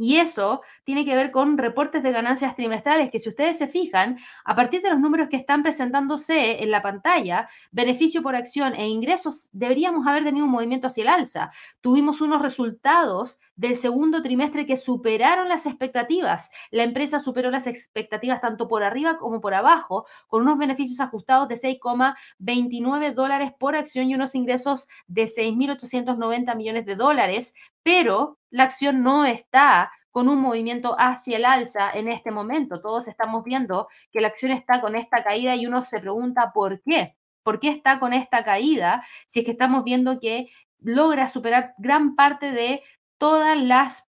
y eso tiene que ver con reportes de ganancias trimestrales que si ustedes se fijan, a partir de los números que están presentándose en la pantalla, beneficio por acción e ingresos, deberíamos haber tenido un movimiento hacia el alza. Tuvimos unos resultados del segundo trimestre que superaron las expectativas. La empresa superó las expectativas tanto por arriba como por abajo, con unos beneficios ajustados de 6,29 dólares por acción y unos ingresos de 6.890 millones de dólares, pero la acción no está con un movimiento hacia el alza en este momento. Todos estamos viendo que la acción está con esta caída y uno se pregunta por qué. ¿Por qué está con esta caída si es que estamos viendo que logra superar gran parte de todas las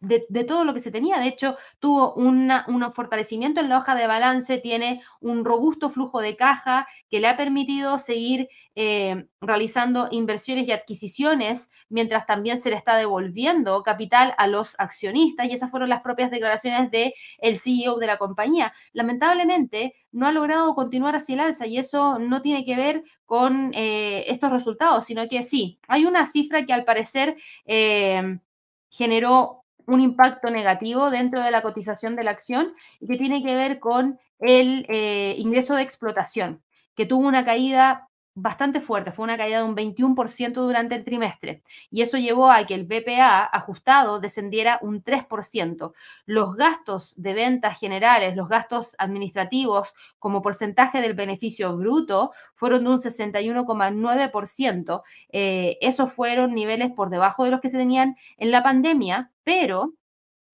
de, todo lo que se tenía. De hecho, tuvo un fortalecimiento en la hoja de balance, tiene un robusto flujo de caja que le ha permitido seguir eh, realizando inversiones y adquisiciones, mientras también se le está devolviendo capital a los accionistas. Y esas fueron las propias declaraciones del el CEO de la compañía. Lamentablemente, no ha logrado continuar hacia el alza y eso no tiene que ver con eh, estos resultados, sino que sí, hay una cifra que al parecer... Eh, generó un impacto negativo dentro de la cotización de la acción y que tiene que ver con el eh, ingreso de explotación, que tuvo una caída bastante fuerte, fue una caída de un 21% durante el trimestre y eso llevó a que el BPA ajustado descendiera un 3%. Los gastos de ventas generales, los gastos administrativos como porcentaje del beneficio bruto fueron de un 61,9%. Eh, esos fueron niveles por debajo de los que se tenían en la pandemia, pero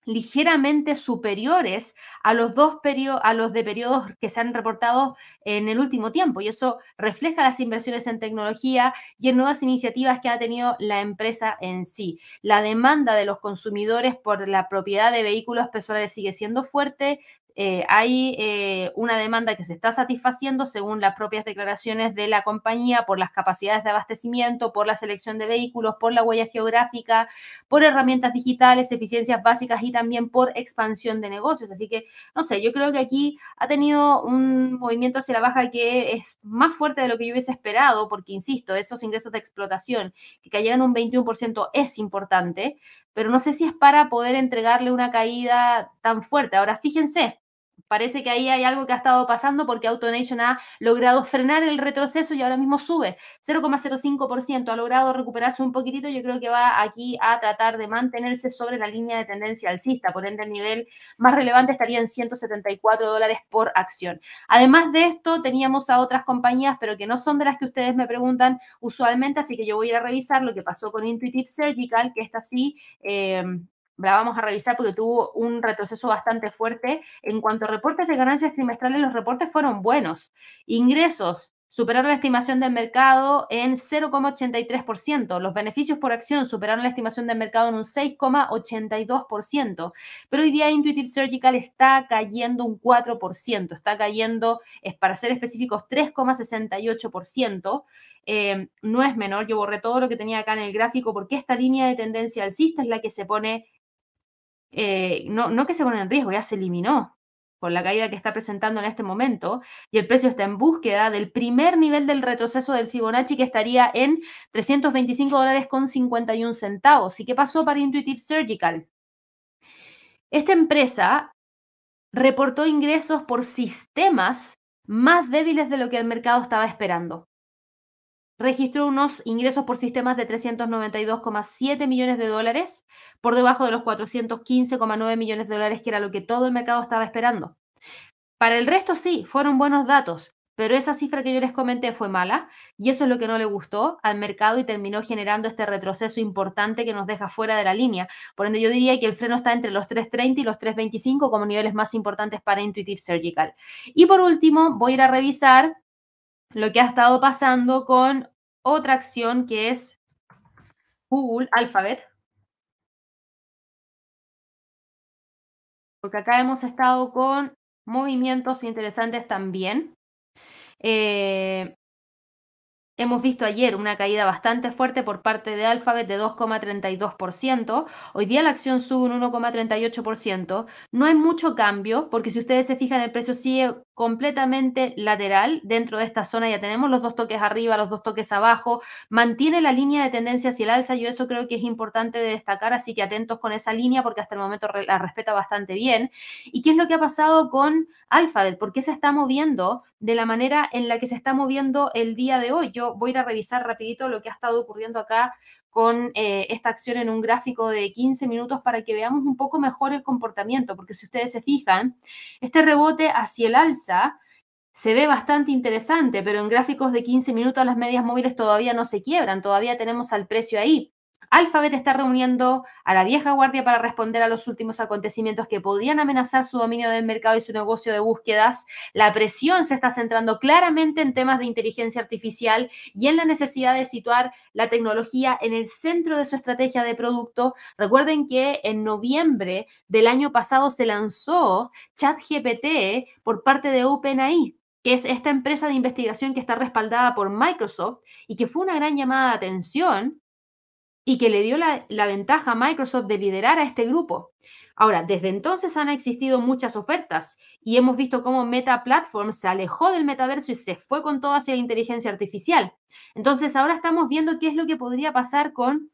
ligeramente superiores a los dos periodos, a los de periodos que se han reportado en el último tiempo y eso refleja las inversiones en tecnología y en nuevas iniciativas que ha tenido la empresa en sí. La demanda de los consumidores por la propiedad de vehículos personales sigue siendo fuerte, eh, hay eh, una demanda que se está satisfaciendo según las propias declaraciones de la compañía por las capacidades de abastecimiento, por la selección de vehículos, por la huella geográfica, por herramientas digitales, eficiencias básicas y también por expansión de negocios. Así que, no sé, yo creo que aquí ha tenido un movimiento hacia la baja que es más fuerte de lo que yo hubiese esperado, porque, insisto, esos ingresos de explotación que cayeron un 21% es importante, pero no sé si es para poder entregarle una caída tan fuerte. Ahora, fíjense, parece que ahí hay algo que ha estado pasando porque AutoNation ha logrado frenar el retroceso y ahora mismo sube 0,05%, ha logrado recuperarse un poquitito, yo creo que va aquí a tratar de mantenerse sobre la línea de tendencia alcista, por ende el nivel más relevante estaría en 174 dólares por acción. Además de esto, teníamos a otras compañías, pero que no son de las que ustedes me preguntan usualmente, así que yo voy a ir a revisar lo que pasó con Intuitive Surgical, que esta sí... Eh, la vamos a revisar porque tuvo un retroceso bastante fuerte. En cuanto a reportes de ganancias trimestrales, los reportes fueron buenos. Ingresos superaron la estimación del mercado en 0,83%. Los beneficios por acción superaron la estimación del mercado en un 6,82%. Pero hoy día Intuitive Surgical está cayendo un 4%, está cayendo, para ser específicos, 3,68%. Eh, no es menor, yo borré todo lo que tenía acá en el gráfico porque esta línea de tendencia alcista es la que se pone eh, no, no que se pone en riesgo, ya se eliminó con la caída que está presentando en este momento y el precio está en búsqueda del primer nivel del retroceso del Fibonacci que estaría en 325 dólares con 51 centavos. ¿Y qué pasó para Intuitive Surgical? Esta empresa reportó ingresos por sistemas más débiles de lo que el mercado estaba esperando registró unos ingresos por sistemas de 392,7 millones de dólares, por debajo de los 415,9 millones de dólares que era lo que todo el mercado estaba esperando. Para el resto sí, fueron buenos datos, pero esa cifra que yo les comenté fue mala y eso es lo que no le gustó al mercado y terminó generando este retroceso importante que nos deja fuera de la línea. Por ende, yo diría que el freno está entre los 330 y los 325 como niveles más importantes para Intuitive Surgical. Y por último, voy a ir a revisar lo que ha estado pasando con otra acción que es Google Alphabet. Porque acá hemos estado con movimientos interesantes también. Eh, Hemos visto ayer una caída bastante fuerte por parte de Alphabet de 2,32%. Hoy día la acción sube un 1,38%. No hay mucho cambio porque si ustedes se fijan el precio sigue completamente lateral dentro de esta zona. Ya tenemos los dos toques arriba, los dos toques abajo. Mantiene la línea de tendencia hacia el alza. Yo eso creo que es importante de destacar, así que atentos con esa línea porque hasta el momento la respeta bastante bien. ¿Y qué es lo que ha pasado con Alphabet? ¿Por qué se está moviendo de la manera en la que se está moviendo el día de hoy? Yo voy a ir a revisar rapidito lo que ha estado ocurriendo acá con eh, esta acción en un gráfico de 15 minutos para que veamos un poco mejor el comportamiento, porque si ustedes se fijan, este rebote hacia el alza se ve bastante interesante, pero en gráficos de 15 minutos las medias móviles todavía no se quiebran, todavía tenemos al precio ahí. Alphabet está reuniendo a la vieja guardia para responder a los últimos acontecimientos que podrían amenazar su dominio del mercado y su negocio de búsquedas. La presión se está centrando claramente en temas de inteligencia artificial y en la necesidad de situar la tecnología en el centro de su estrategia de producto. Recuerden que en noviembre del año pasado se lanzó ChatGPT por parte de OpenAI que es esta empresa de investigación que está respaldada por Microsoft y que fue una gran llamada de atención y que le dio la, ventaja a Microsoft de liderar a este grupo. Ahora, desde entonces han existido muchas ofertas y hemos visto cómo Meta Platforms se alejó del metaverso y se fue con todo hacia la inteligencia artificial. Entonces, ahora estamos viendo qué es lo que podría pasar con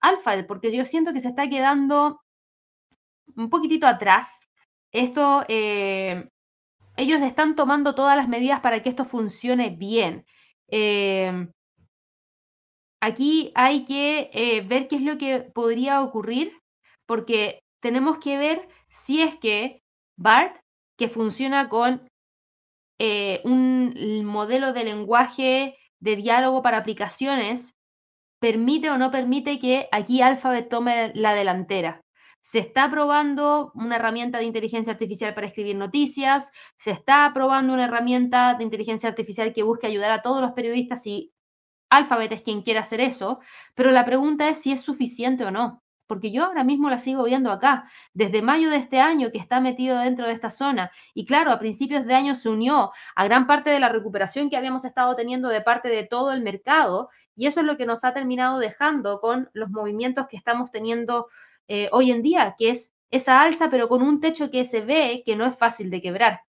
Alphabet, porque yo siento que se está quedando un poquitito atrás. Esto, eh, ellos están tomando todas las medidas para que esto funcione bien. Eh, aquí hay que eh, ver qué es lo que podría ocurrir, porque tenemos que ver si es que BART, que funciona con eh, un modelo de lenguaje de diálogo para aplicaciones, permite o no permite que aquí Alphabet tome la delantera. Se está probando una herramienta de inteligencia artificial para escribir noticias, se está probando una herramienta de inteligencia artificial que busque ayudar a todos los periodistas y Alphabet es quien quiere hacer eso, pero la pregunta es si es suficiente o no, porque yo ahora mismo la sigo viendo acá, desde mayo de este año que está metido dentro de esta zona. Y claro, a principios de año se unió a gran parte de la recuperación que habíamos estado teniendo de parte de todo el mercado, y eso es lo que nos ha terminado dejando con los movimientos que estamos teniendo eh, hoy en día, que es esa alza, pero con un techo que se ve que no es fácil de quebrar.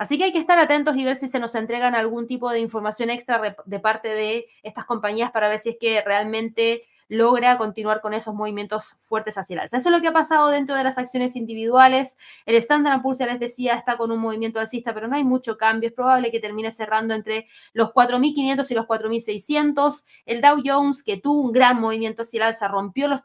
Así que hay que estar atentos y ver si se nos entregan algún tipo de información extra de parte de estas compañías para ver si es que realmente logra continuar con esos movimientos fuertes hacia el alza. Eso es lo que ha pasado dentro de las acciones individuales. El Standard Poor's, ya les decía, está con un movimiento alcista, pero no hay mucho cambio. Es probable que termine cerrando entre los 4.500 y los 4.600. El Dow Jones, que tuvo un gran movimiento hacia el alza, rompió los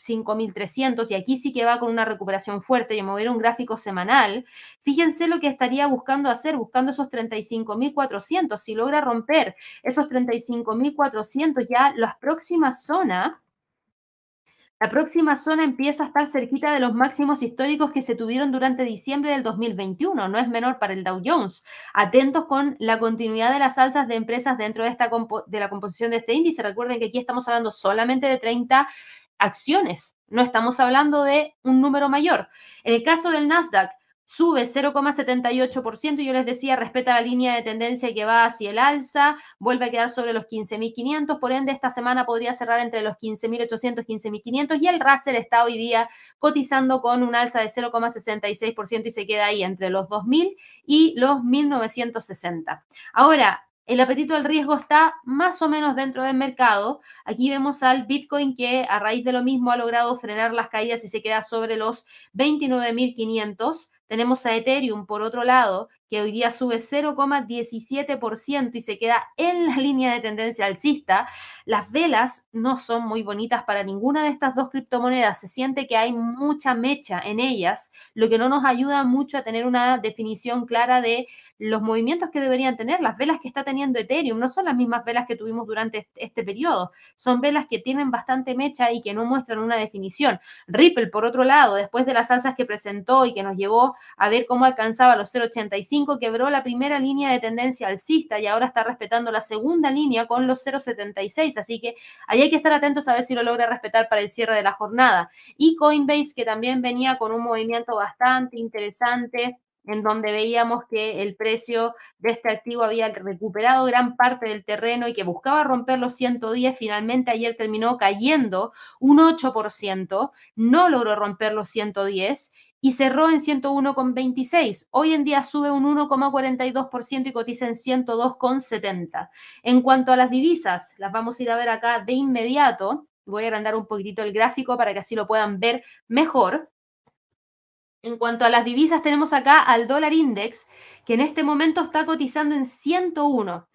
35.300 y aquí sí que va con una recuperación fuerte. Yo me un gráfico semanal. Fíjense lo que estaría buscando hacer, buscando esos 35.400. Si logra romper esos 35.400, ya las próximas zonas la próxima zona empieza a estar cerquita de los máximos históricos que se tuvieron durante diciembre del 2021. No es menor para el Dow Jones. Atentos con la continuidad de las alzas de empresas dentro de, esta de la composición de este índice. Recuerden que aquí estamos hablando solamente de 30 acciones. No estamos hablando de un número mayor. En el caso del Nasdaq, sube 0,78% y yo les decía, respeta la línea de tendencia que va hacia el alza, vuelve a quedar sobre los 15.500, por ende esta semana podría cerrar entre los 15.800 y 15.500 y el Russell está hoy día cotizando con un alza de 0,66% y se queda ahí entre los 2.000 y los 1.960. Ahora, el apetito al riesgo está más o menos dentro del mercado. Aquí vemos al Bitcoin que a raíz de lo mismo ha logrado frenar las caídas y se queda sobre los 29.500. Tenemos a Ethereum, por otro lado, que hoy día sube 0,17% y se queda en la línea de tendencia alcista. Las velas no son muy bonitas para ninguna de estas dos criptomonedas. Se siente que hay mucha mecha en ellas, lo que no nos ayuda mucho a tener una definición clara de los movimientos que deberían tener. Las velas que está teniendo Ethereum no son las mismas velas que tuvimos durante este, periodo. Son velas que tienen bastante mecha y que no muestran una definición. Ripple, por otro lado, después de las alzas que presentó y que nos llevó a ver cómo alcanzaba los 0,85, quebró la primera línea de tendencia alcista y ahora está respetando la segunda línea con los 0,76. Así que ahí hay que estar atentos a ver si lo logra respetar para el cierre de la jornada. Y Coinbase, que también venía con un movimiento bastante interesante en donde veíamos que el precio de este activo había recuperado gran parte del terreno y que buscaba romper los 110, finalmente ayer terminó cayendo un 8%, no logró romper los 110 y cerró en 101,26. Hoy en día sube un 1,42% y cotiza en 102,70. En cuanto a las divisas, las vamos a ir a ver acá de inmediato. Voy a agrandar un poquitito el gráfico para que así lo puedan ver mejor. En cuanto a las divisas, tenemos acá al dólar index, que en este momento está cotizando en 101.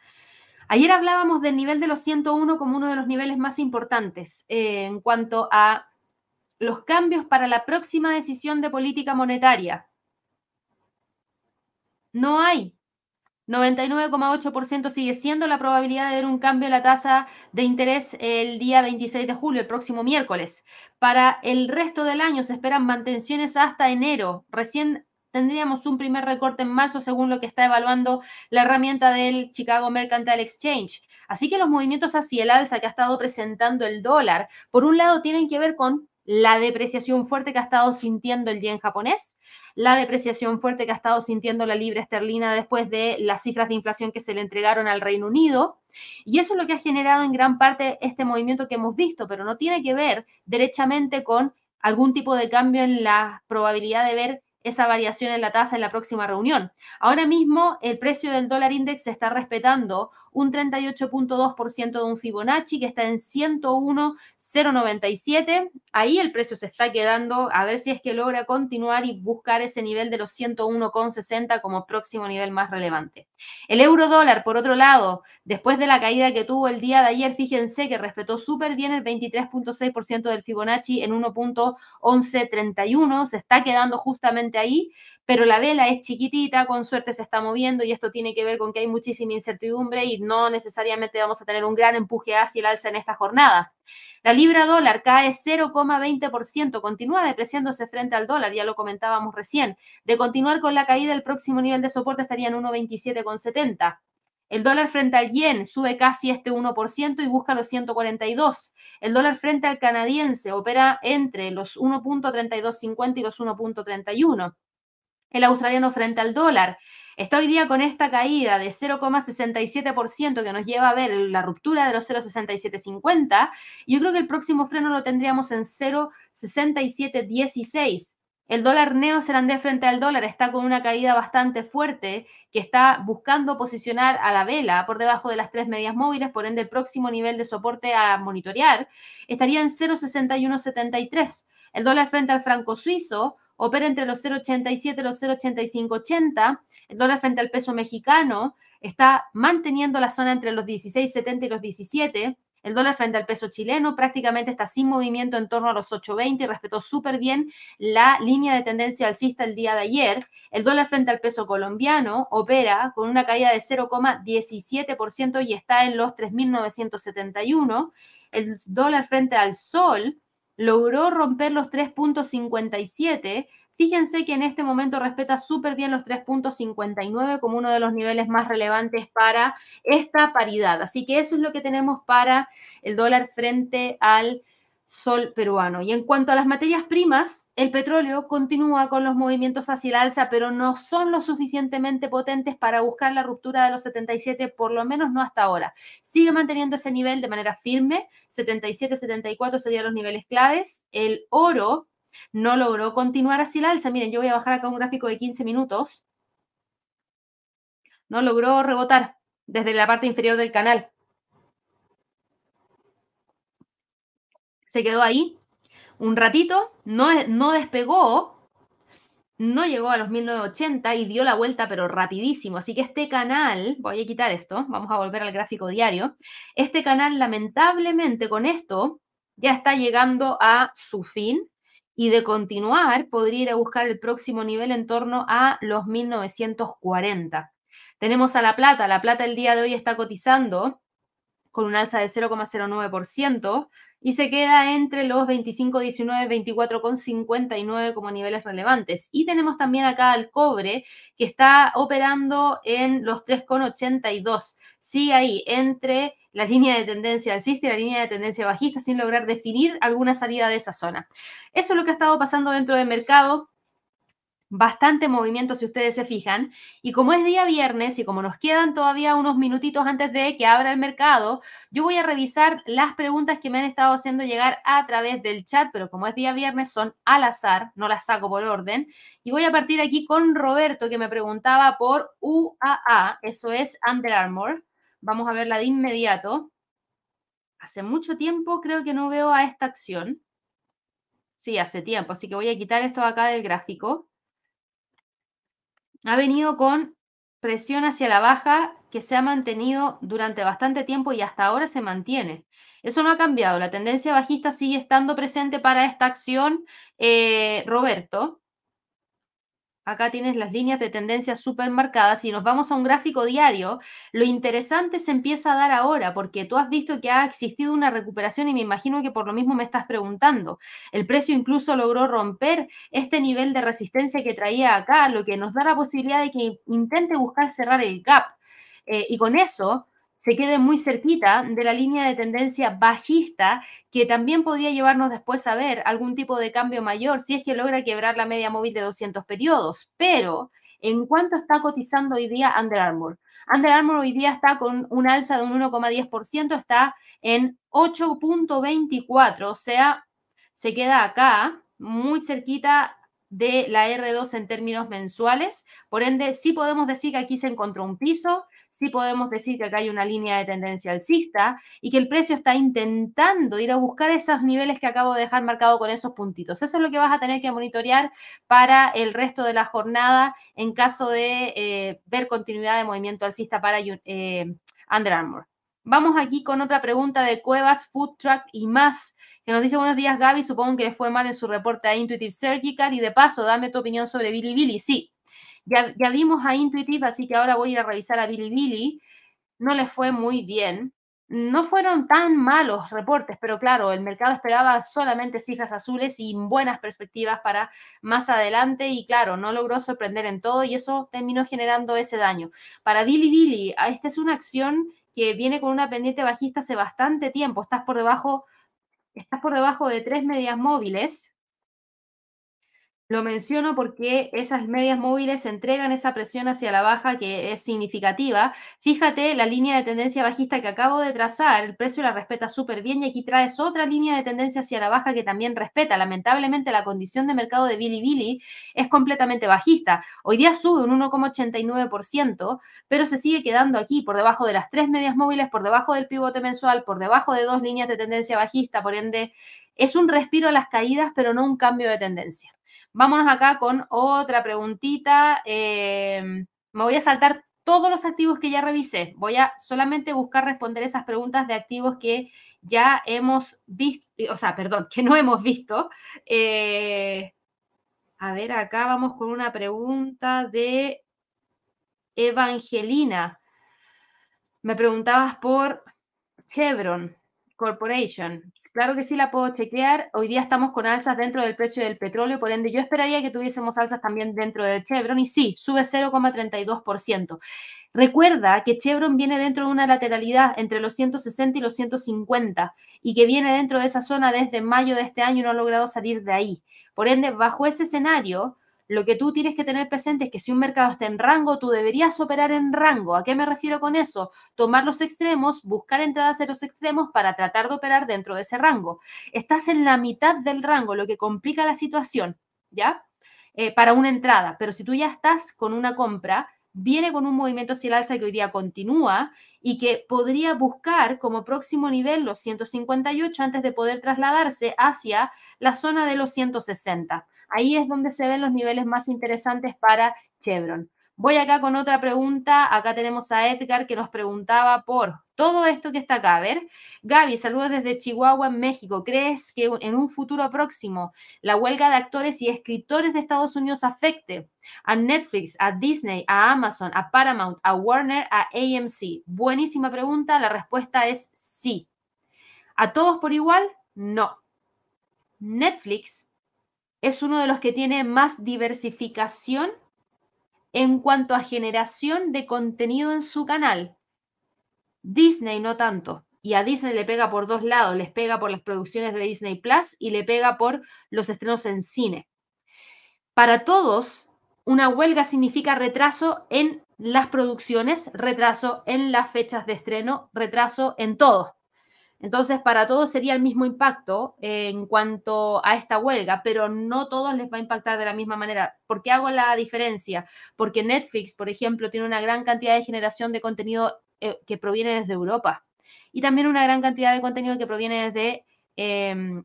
Ayer hablábamos del nivel de los 101 como uno de los niveles más importantes eh, en cuanto a los cambios para la próxima decisión de política monetaria. No hay. 99,8% sigue siendo la probabilidad de ver un cambio en la tasa de interés el día 26 de julio, el próximo miércoles. Para el resto del año se esperan mantenciones hasta enero. Recién tendríamos un primer recorte en marzo según lo que está evaluando la herramienta del Chicago Mercantile Exchange. Así que los movimientos hacia el alza que ha estado presentando el dólar, por un lado, tienen que ver con la depreciación fuerte que ha estado sintiendo el yen japonés, la depreciación fuerte que ha estado sintiendo la libra esterlina después de las cifras de inflación que se le entregaron al Reino Unido. Y eso es lo que ha generado en gran parte este movimiento que hemos visto, pero no tiene que ver derechamente con algún tipo de cambio en la probabilidad de ver esa variación en la tasa en la próxima reunión. Ahora mismo el precio del dólar index se está respetando un 38.2% de un Fibonacci que está en 101.097. Ahí el precio se está quedando, a ver si es que logra continuar y buscar ese nivel de los 101.60 como próximo nivel más relevante. El euro dólar, por otro lado, después de la caída que tuvo el día de ayer, fíjense que respetó súper bien el 23.6% del Fibonacci en 1.1131, se está quedando justamente ahí pero la vela es chiquitita, con suerte se está moviendo y esto tiene que ver con que hay muchísima incertidumbre y no necesariamente vamos a tener un gran empuje hacia el alza en esta jornada. La libra dólar cae 0,20%, continúa depreciándose frente al dólar, ya lo comentábamos recién. De continuar con la caída, el próximo nivel de soporte estaría en 1,27,70. El dólar frente al yen sube casi este 1% y busca los 142. El dólar frente al canadiense opera entre los 1.3250 y los 1.31 el australiano frente al dólar. Está hoy día con esta caída de 0,67% que nos lleva a ver la ruptura de los 0,6750. Yo creo que el próximo freno lo tendríamos en 0,6716. El dólar neozelandés frente al dólar está con una caída bastante fuerte que está buscando posicionar a la vela por debajo de las tres medias móviles, por ende el próximo nivel de soporte a monitorear estaría en 0,6173. El dólar frente al franco suizo opera entre los 0,87 y los 0,8580. El dólar frente al peso mexicano está manteniendo la zona entre los 16,70 y los 17. El dólar frente al peso chileno prácticamente está sin movimiento en torno a los 8.20 y respetó súper bien la línea de tendencia alcista el día de ayer. El dólar frente al peso colombiano opera con una caída de 0,17% y está en los 3.971. El dólar frente al sol logró romper los 3.57 Fíjense que en este momento respeta súper bien los 3.59 como uno de los niveles más relevantes para esta paridad. Así que eso es lo que tenemos para el dólar frente al sol peruano. Y en cuanto a las materias primas, el petróleo continúa con los movimientos hacia el alza, pero no son lo suficientemente potentes para buscar la ruptura de los 77, por lo menos no hasta ahora. Sigue manteniendo ese nivel de manera firme, 77, 74 serían los niveles claves. El oro no logró continuar así la alza. Miren, yo voy a bajar acá un gráfico de 15 minutos. No logró rebotar desde la parte inferior del canal. Se quedó ahí un ratito, no, no despegó, no llegó a los 1980 y dio la vuelta, pero rapidísimo. Así que este canal, voy a quitar esto, vamos a volver al gráfico diario. Este canal, lamentablemente, con esto ya está llegando a su fin y de continuar podría ir a buscar el próximo nivel en torno a los 1940. Tenemos a La Plata, La Plata el día de hoy está cotizando con un alza de 0,09% y se queda entre los 25,19 24,59 como niveles relevantes. Y tenemos también acá al cobre que está operando en los 3,82. Sí, ahí entre la línea de tendencia alcista y la línea de tendencia bajista sin lograr definir alguna salida de esa zona. Eso es lo que ha estado pasando dentro del mercado bastante movimiento si ustedes se fijan. Y como es día viernes y como nos quedan todavía unos minutitos antes de que abra el mercado, yo voy a revisar las preguntas que me han estado haciendo llegar a través del chat, pero como es día viernes son al azar, no las saco por orden. Y voy a partir aquí con Roberto que me preguntaba por UAA, eso es Under Armour. Vamos a verla de inmediato. Hace mucho tiempo creo que no veo a esta acción. Sí, hace tiempo, así que voy a quitar esto acá del gráfico ha venido con presión hacia la baja que se ha mantenido durante bastante tiempo y hasta ahora se mantiene. Eso no ha cambiado, la tendencia bajista sigue estando presente para esta acción, eh, Roberto. Acá tienes las líneas de tendencia súper marcadas. Si nos vamos a un gráfico diario, lo interesante se empieza a dar ahora, porque tú has visto que ha existido una recuperación y me imagino que por lo mismo me estás preguntando. El precio incluso logró romper este nivel de resistencia que traía acá, lo que nos da la posibilidad de que intente buscar cerrar el gap. Eh, y con eso se quede muy cerquita de la línea de tendencia bajista que también podría llevarnos después a ver algún tipo de cambio mayor si es que logra quebrar la media móvil de 200 periodos. Pero, ¿en cuánto está cotizando hoy día Under Armour? Under Armour hoy día está con un alza de un 1,10%, está en 8.24, o sea, se queda acá muy cerquita de la R2 en términos mensuales. Por ende, sí podemos decir que aquí se encontró un piso, sí podemos decir que acá hay una línea de tendencia alcista y que el precio está intentando ir a buscar esos niveles que acabo de dejar marcado con esos puntitos. Eso es lo que vas a tener que monitorear para el resto de la jornada en caso de eh, ver continuidad de movimiento alcista para eh, Under Armour. Vamos aquí con otra pregunta de Cuevas, Food Truck y más, que nos dice buenos días Gaby, supongo que le fue mal en su reporte a Intuitive Surgical y de paso, dame tu opinión sobre Billy Billy. Sí, ya, vimos a Intuitive, así que ahora voy a revisar a Bilibili. No le fue muy bien. No fueron tan malos reportes, pero claro, el mercado esperaba solamente cifras azules y buenas perspectivas para más adelante y claro, no logró sorprender en todo y eso terminó generando ese daño. Para Bilibili, ah, esta es una acción que viene con una pendiente bajista hace bastante tiempo. Estás por debajo, estás por debajo de tres medias móviles Lo menciono porque esas medias móviles entregan esa presión hacia la baja que es significativa. Fíjate la línea de tendencia bajista que acabo de trazar, el precio la respeta súper bien y aquí traes otra línea de tendencia hacia la baja que también respeta. Lamentablemente la condición de mercado de Bilibili es completamente bajista. Hoy día sube un 1,89%, pero se sigue quedando aquí por debajo de las tres medias móviles, por debajo del pivote mensual, por debajo de dos líneas de tendencia bajista, por ende es un respiro a las caídas, pero no un cambio de tendencia. Vámonos acá con otra preguntita. Em, me voy a saltar todos los activos que ya revisé. Voy a solamente buscar responder esas preguntas de activos que ya hemos visto, o sea, perdón, que no hemos visto. Eh, a ver, acá vamos con una pregunta de Evangelina. Me preguntabas por Chevron. Corporation. Claro que sí la puedo chequear. Hoy día estamos con alzas dentro del precio del petróleo, por ende yo esperaría que tuviésemos alzas también dentro de Chevron y sí, sube 0,32%. Recuerda que Chevron viene dentro de una lateralidad entre los 160 y los 150 y que viene dentro de esa zona desde mayo de este año y no ha logrado salir de ahí. Por ende, bajo ese escenario, lo que tú tienes que tener presente es que si un mercado está en rango, tú deberías operar en rango. ¿A qué me refiero con eso? Tomar los extremos, buscar entradas en los extremos para tratar de operar dentro de ese rango. Estás en la mitad del rango, lo que complica la situación, ¿ya? Eh, para una entrada, pero si tú ya estás con una compra, viene con un movimiento hacia el alza que hoy día continúa y que podría buscar como próximo nivel los 158 antes de poder trasladarse hacia la zona de los 160. Ahí es donde se ven los niveles más interesantes para Chevron. Voy acá con otra pregunta. Acá tenemos a Edgar que nos preguntaba por todo esto que está acá. A ver, Gaby, saludos desde Chihuahua, en México. ¿Crees que en un futuro próximo la huelga de actores y escritores de Estados Unidos afecte a Netflix, a Disney, a Amazon, a Paramount, a Warner, a AMC? Buenísima pregunta. La respuesta es sí. ¿A todos por igual? No. Netflix es uno de los que tiene más diversificación en cuanto a generación de contenido en su canal. Disney no tanto. Y a Disney le pega por dos lados, les pega por las producciones de Disney Plus y le pega por los estrenos en cine. Para todos, una huelga significa retraso en las producciones, retraso en las fechas de estreno, retraso en todo. Entonces, para todos sería el mismo impacto en cuanto a esta huelga, pero no todos les va a impactar de la misma manera. ¿Por qué hago la diferencia? Porque Netflix, por ejemplo, tiene una gran cantidad de generación de contenido eh, que proviene desde Europa y también una gran cantidad de contenido que proviene desde em,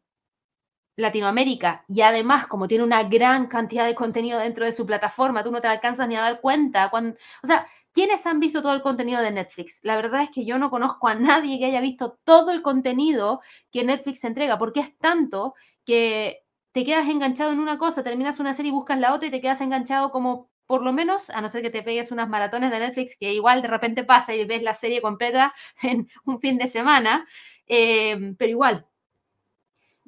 Latinoamérica. Y además, como tiene una gran cantidad de contenido dentro de su plataforma, tú no te alcanzas ni a dar cuenta. Cuando, o sea, ¿Quiénes han visto todo el contenido de Netflix? La verdad es que yo no conozco a nadie que haya visto todo el contenido que Netflix entrega, porque es tanto que te quedas enganchado en una cosa, terminas una serie y buscas la otra y te quedas enganchado como por lo menos, a no ser que te pegues unas maratones de Netflix, que igual de repente pasa y ves la serie completa en un fin de semana, eh, pero igual,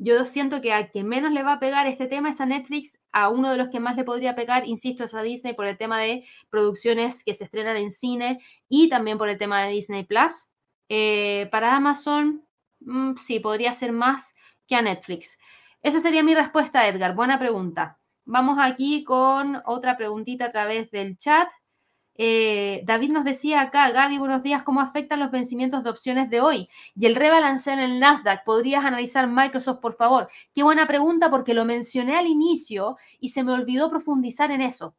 yo siento que al que menos le va a pegar este tema es a Netflix, a uno de los que más le podría pegar, insisto, es a Disney por el tema de producciones que se estrenan en cine y también por el tema de Disney Plus. Eh, para Amazon, mm, sí, podría ser más que a Netflix. Esa sería mi respuesta, Edgar. Buena pregunta. Vamos aquí con otra preguntita a través del chat. Eh, David nos decía acá, Gaby, buenos días, ¿cómo afectan los vencimientos de opciones de hoy? Y el rebalanceo en el Nasdaq, ¿podrías analizar Microsoft, por favor? Qué buena pregunta porque lo mencioné al inicio y se me olvidó profundizar en eso.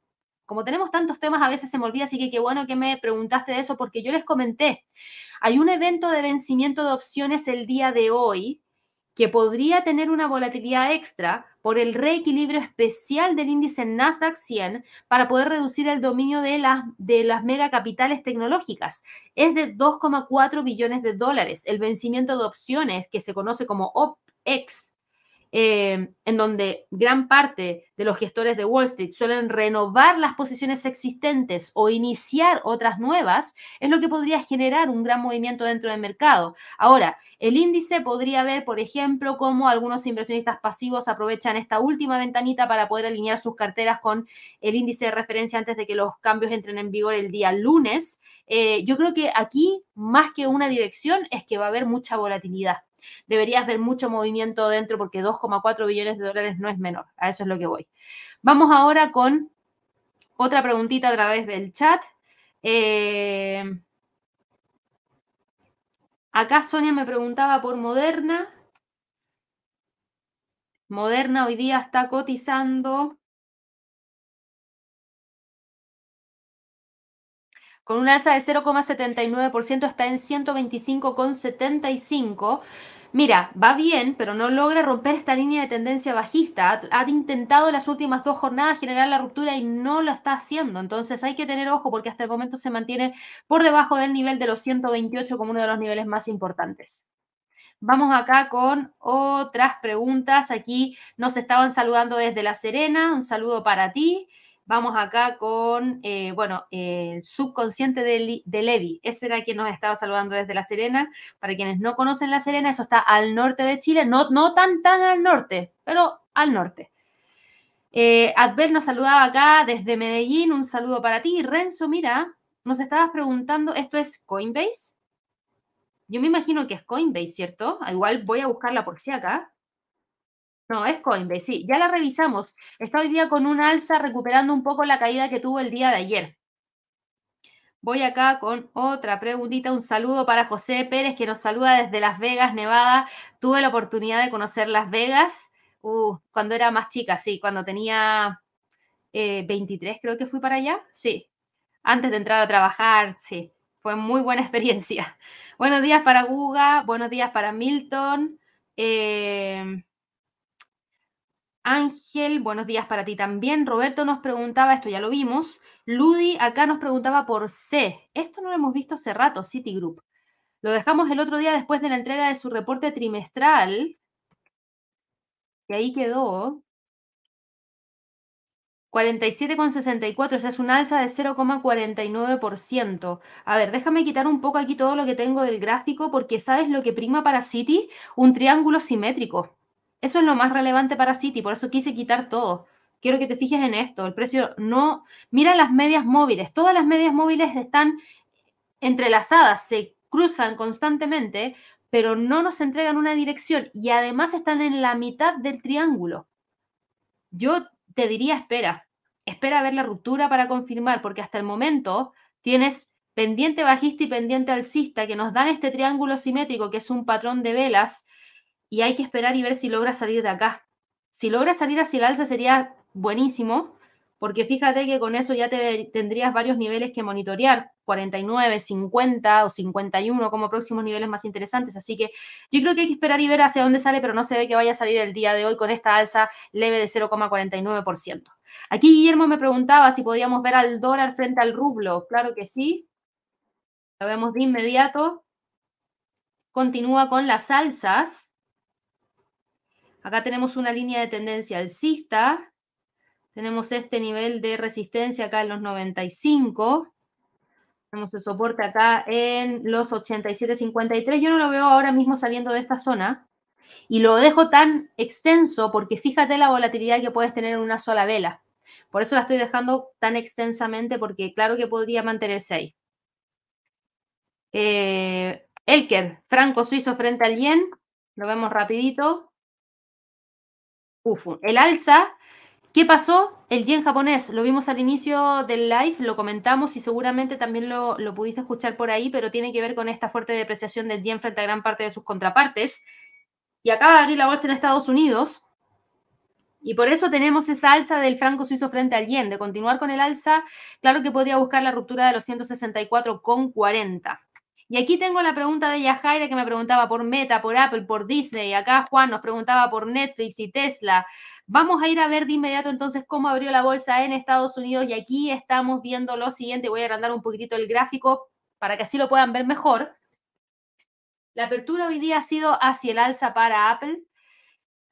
Como tenemos tantos temas, a veces se me olvida, así que qué bueno que me preguntaste de eso porque yo les comenté. Hay un evento de vencimiento de opciones el día de hoy que podría tener una volatilidad extra por el reequilibrio especial del índice Nasdaq 100 para poder reducir el dominio de, las de las megacapitales tecnológicas. Es de 2,4 billones de dólares. El vencimiento de opciones, que se conoce como OPEX, eh, en donde gran parte de los gestores de Wall Street suelen renovar las posiciones existentes o iniciar otras nuevas, es lo que podría generar un gran movimiento dentro del mercado. Ahora, el índice podría ver, por ejemplo, cómo algunos inversionistas pasivos aprovechan esta última ventanita para poder alinear sus carteras con el índice de referencia antes de que los cambios entren en vigor el día lunes. Eh, yo creo que aquí, más que una dirección, es que va a haber mucha volatilidad. Deberías ver mucho movimiento dentro porque 2,4 billones de dólares no es menor. A eso es lo que voy. Vamos ahora con otra preguntita a través del chat. Eh, acá Sonia me preguntaba por Moderna. Moderna hoy día está cotizando con una alza de 0,79%, está en 125,75. Mira, va bien, pero no logra romper esta línea de tendencia bajista. Ha, intentado en las últimas dos jornadas generar la ruptura y no lo está haciendo. Entonces hay que tener ojo porque hasta el momento se mantiene por debajo del nivel de los 128 como uno de los niveles más importantes. Vamos acá con otras preguntas. Aquí nos estaban saludando desde La Serena. Un saludo para ti. Vamos acá con, eh, bueno, el subconsciente de, Levi. Ese era quien nos estaba saludando desde La Serena. Para quienes no conocen La Serena, eso está al norte de Chile. No, no tan, tan al norte, pero al norte. Eh, Adbel nos saludaba acá desde Medellín. Un saludo para ti. Renzo, mira, nos estabas preguntando, ¿esto es Coinbase? Yo me imagino que es Coinbase, ¿cierto? Igual voy a buscarla por si acá. No, es Coinbase, sí, ya la revisamos. Está hoy día con un alza recuperando un poco la caída que tuvo el día de ayer. Voy acá con otra preguntita. Un saludo para José Pérez que nos saluda desde Las Vegas, Nevada. Tuve la oportunidad de conocer Las Vegas uh, cuando era más chica, sí, cuando tenía 23 eh, creo que fui para allá, sí. Antes de entrar a trabajar, sí. Fue muy buena experiencia. Buenos días para Guga, buenos días para Milton. Eh, Ángel, buenos días para ti también. Roberto nos preguntaba, esto ya lo vimos. Ludi acá nos preguntaba por C. Esto no lo hemos visto hace rato, Citigroup. Lo dejamos el otro día después de la entrega de su reporte trimestral. Y ahí quedó. 47,64, o sea, es un alza de 0,49%. A ver, déjame quitar un poco aquí todo lo que tengo del gráfico, porque ¿sabes lo que prima para Citi? Un triángulo simétrico. Eso es lo más relevante para Citi, por eso quise quitar todo. Quiero que te fijes en esto, el precio no... Mira las medias móviles, todas las medias móviles están entrelazadas, se cruzan constantemente, pero no nos entregan una dirección y además están en la mitad del triángulo. Yo te diría espera, espera a ver la ruptura para confirmar, porque hasta el momento tienes pendiente bajista y pendiente alcista que nos dan este triángulo simétrico, que es un patrón de velas y hay que esperar y ver si logra salir de acá. Si logra salir hacia el alza sería buenísimo, porque fíjate que con eso ya te, tendrías varios niveles que monitorear, 49, 50 o 51 como próximos niveles más interesantes. Así que yo creo que hay que esperar y ver hacia dónde sale, pero no se ve que vaya a salir el día de hoy con esta alza leve de 0,49%. Aquí Guillermo me preguntaba si podíamos ver al dólar frente al rublo. Claro que sí. Lo vemos de inmediato. Continúa con las alzas. Acá tenemos una línea de tendencia alcista. Tenemos este nivel de resistencia acá en los 95. Tenemos el soporte acá en los 87.53. Yo no lo veo ahora mismo saliendo de esta zona. Y lo dejo tan extenso porque fíjate la volatilidad que puedes tener en una sola vela. Por eso la estoy dejando tan extensamente porque claro que podría mantenerse ahí. Eh, Elker, franco suizo frente al yen. Lo vemos rapidito. El alza. ¿Qué pasó? El yen japonés, lo vimos al inicio del live, lo comentamos y seguramente también lo, lo, pudiste escuchar por ahí, pero tiene que ver con esta fuerte depreciación del yen frente a gran parte de sus contrapartes. Y acaba de abrir la bolsa en Estados Unidos. Y por eso tenemos esa alza del franco suizo frente al yen. De continuar con el alza, claro que podría buscar la ruptura de los 164,40. Y aquí tengo la pregunta de Yajaira que me preguntaba por Meta, por Apple, por Disney. Acá Juan nos preguntaba por Netflix y Tesla. Vamos a ir a ver de inmediato entonces cómo abrió la bolsa en Estados Unidos y aquí estamos viendo lo siguiente. Voy a agrandar un poquitito el gráfico para que así lo puedan ver mejor. La apertura hoy día ha sido hacia el alza para Apple.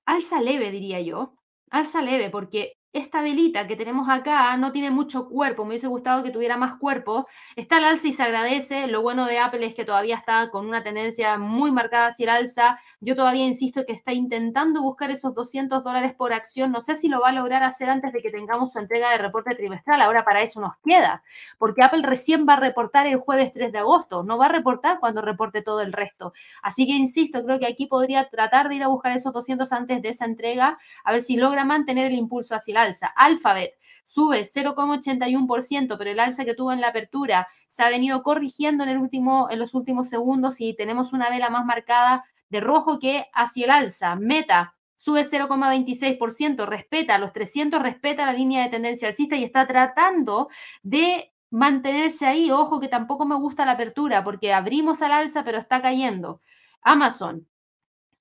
Alza leve, diría yo. Alza leve porque esta velita que tenemos acá no tiene mucho cuerpo, me hubiese gustado que tuviera más cuerpo. Está al alza y se agradece. Lo bueno de Apple es que todavía está con una tendencia muy marcada hacia el alza. Yo todavía insisto que está intentando buscar esos 200 dólares por acción. No sé si lo va a lograr hacer antes de que tengamos su entrega de reporte trimestral. Ahora para eso nos queda, porque Apple recién va a reportar el jueves 3 de agosto. No va a reportar cuando reporte todo el resto. Así que insisto, creo que aquí podría tratar de ir a buscar esos 200 antes de esa entrega, a ver si logra mantener el impulso hacia el alza. Alphabet sube 0,81%, pero el alza que tuvo en la apertura se ha venido corrigiendo en, el último, en los últimos segundos y tenemos una vela más marcada de rojo que hacia el alza. Meta sube 0,26%, respeta los 300, respeta la línea de tendencia alcista y está tratando de mantenerse ahí. Ojo que tampoco me gusta la apertura porque abrimos al alza, pero está cayendo. Amazon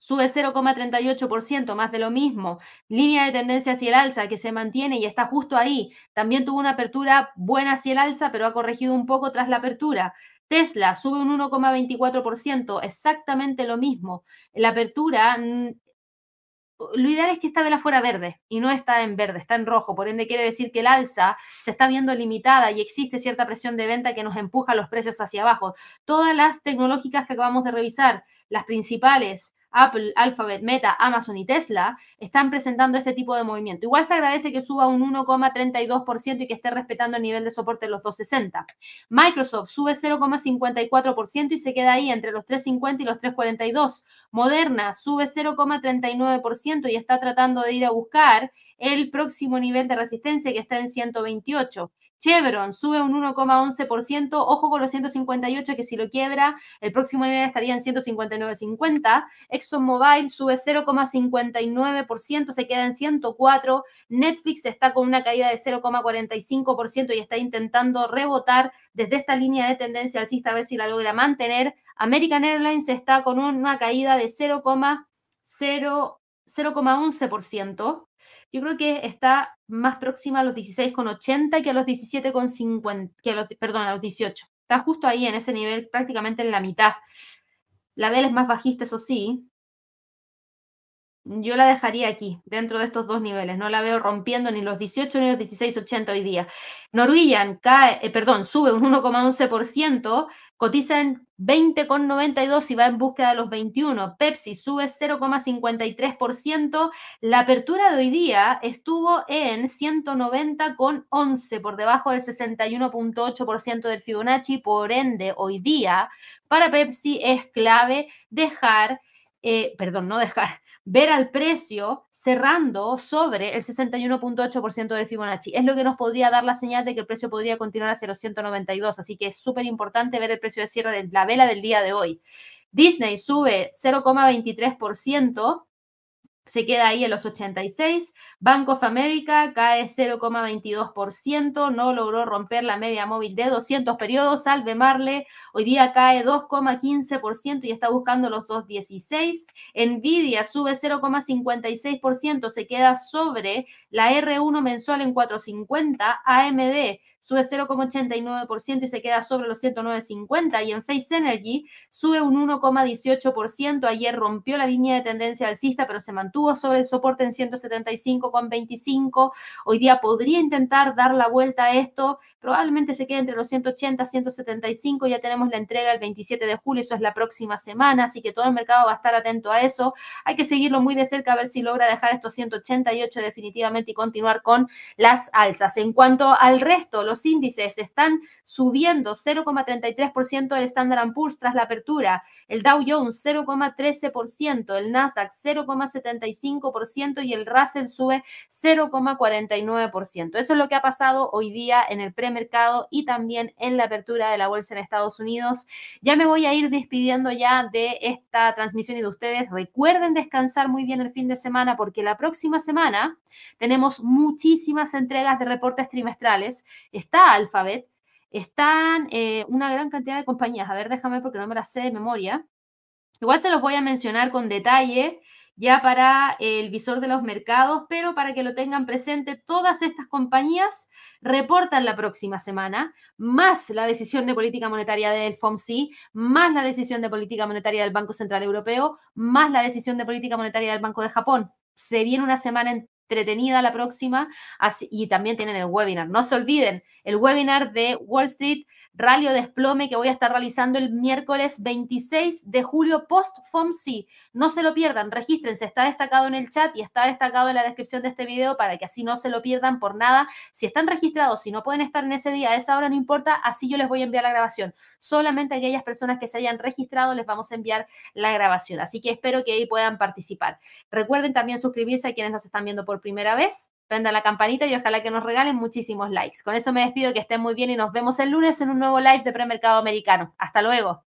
sube 0,38%, más de lo mismo. Línea de tendencia hacia el alza que se mantiene y está justo ahí. También tuvo una apertura buena hacia el alza, pero ha corregido un poco tras la apertura. Tesla sube un 1,24%, exactamente lo mismo. La apertura lo ideal es que esta vela fuera verde y no está en verde, está en rojo. Por ende, quiere decir que el alza se está viendo limitada y existe cierta presión de venta que nos empuja los precios hacia abajo. Todas las tecnológicas que acabamos de revisar, las principales, Apple, Alphabet, Meta, Amazon y Tesla están presentando este tipo de movimiento. Igual se agradece que suba un 1,32% y que esté respetando el nivel de soporte de los 260. Microsoft sube 0,54% y se queda ahí entre los 3,50 y los 3,42. Moderna sube 0,39% y está tratando de ir a buscar el próximo nivel de resistencia que está en 128. Chevron sube un 1,11%. Ojo con los 158 que si lo quiebra, el próximo nivel estaría en 159,50. ExxonMobil sube 0,59%, se queda en 104. Netflix está con una caída de 0,45% y está intentando rebotar desde esta línea de tendencia alcista a ver si la logra mantener. American Airlines está con una caída de 0,11%. Yo creo que está más próxima a los 16,80 que a los 17,50, que a los, perdón, a los 18. Está justo ahí en ese nivel, prácticamente en la mitad. La vela es más bajista, eso sí. Yo la dejaría aquí, dentro de estos dos niveles. No la veo rompiendo ni los 18 ni los 16,80 hoy día. Norwegian cae, eh, perdón, sube un 1,11%, cotiza en 20,92 y va en búsqueda de los 21. Pepsi sube 0,53%. La apertura de hoy día estuvo en 190,11 por debajo del 61,8% del Fibonacci. Por ende, hoy día para Pepsi es clave dejar eh, perdón, no dejar, ver al precio cerrando sobre el 61.8% del Fibonacci. Es lo que nos podría dar la señal de que el precio podría continuar hacia los 192. Así que es súper importante ver el precio de cierre de la vela del día de hoy. Disney sube 0,23% se queda ahí en los 86. Bank of America cae 0,22%, no logró romper la media móvil de 200 periodos. Salve Marle, hoy día cae 2,15% y está buscando los 2,16. Nvidia sube 0,56%, se queda sobre la R1 mensual en 4,50. AMD sube 0,89% y se queda sobre los 109,50. Y en Face Energy sube un 1,18%. Ayer rompió la línea de tendencia alcista, pero se mantuvo sobre el soporte en 175,25. Hoy día podría intentar dar la vuelta a esto. Probablemente se quede entre los 180 y 175. Ya tenemos la entrega el 27 de julio, eso es la próxima semana, así que todo el mercado va a estar atento a eso. Hay que seguirlo muy de cerca a ver si logra dejar estos 188 definitivamente y continuar con las alzas. En cuanto al resto, los índices están subiendo 0,33% el Standard Poor's tras la apertura, el Dow Jones 0,13%, el Nasdaq 0,75% y el Russell sube 0,49%. Eso es lo que ha pasado hoy día en el premercado y también en la apertura de la bolsa en Estados Unidos. Ya me voy a ir despidiendo ya de esta transmisión y de ustedes. Recuerden descansar muy bien el fin de semana porque la próxima semana tenemos muchísimas entregas de reportes trimestrales está Alphabet, están eh, una gran cantidad de compañías. A ver, déjame porque no me las sé de memoria. Igual se los voy a mencionar con detalle ya para el visor de los mercados, pero para que lo tengan presente, todas estas compañías reportan la próxima semana, más la decisión de política monetaria del FOMC, más la decisión de política monetaria del Banco Central Europeo, más la decisión de política monetaria del Banco de Japón. Se viene una semana entretenida la próxima. y también tienen el webinar. No se olviden, el webinar de Wall Street Rally o Desplome que voy a estar realizando el miércoles 26 de julio post FOMC. No se lo pierdan, regístrense, está destacado en el chat y está destacado en la descripción de este video para que así no se lo pierdan por nada. Si están registrados, si no pueden estar en ese día, a esa hora no importa, así yo les voy a enviar la grabación. Solamente aquellas personas que se hayan registrado les vamos a enviar la grabación. Así que espero que ahí puedan participar. Recuerden también suscribirse a quienes nos están viendo por primera vez prenda la campanita y ojalá que nos regalen muchísimos likes. Con eso me despido, que estén muy bien y nos vemos el lunes en un nuevo live de premercado americano. Hasta luego.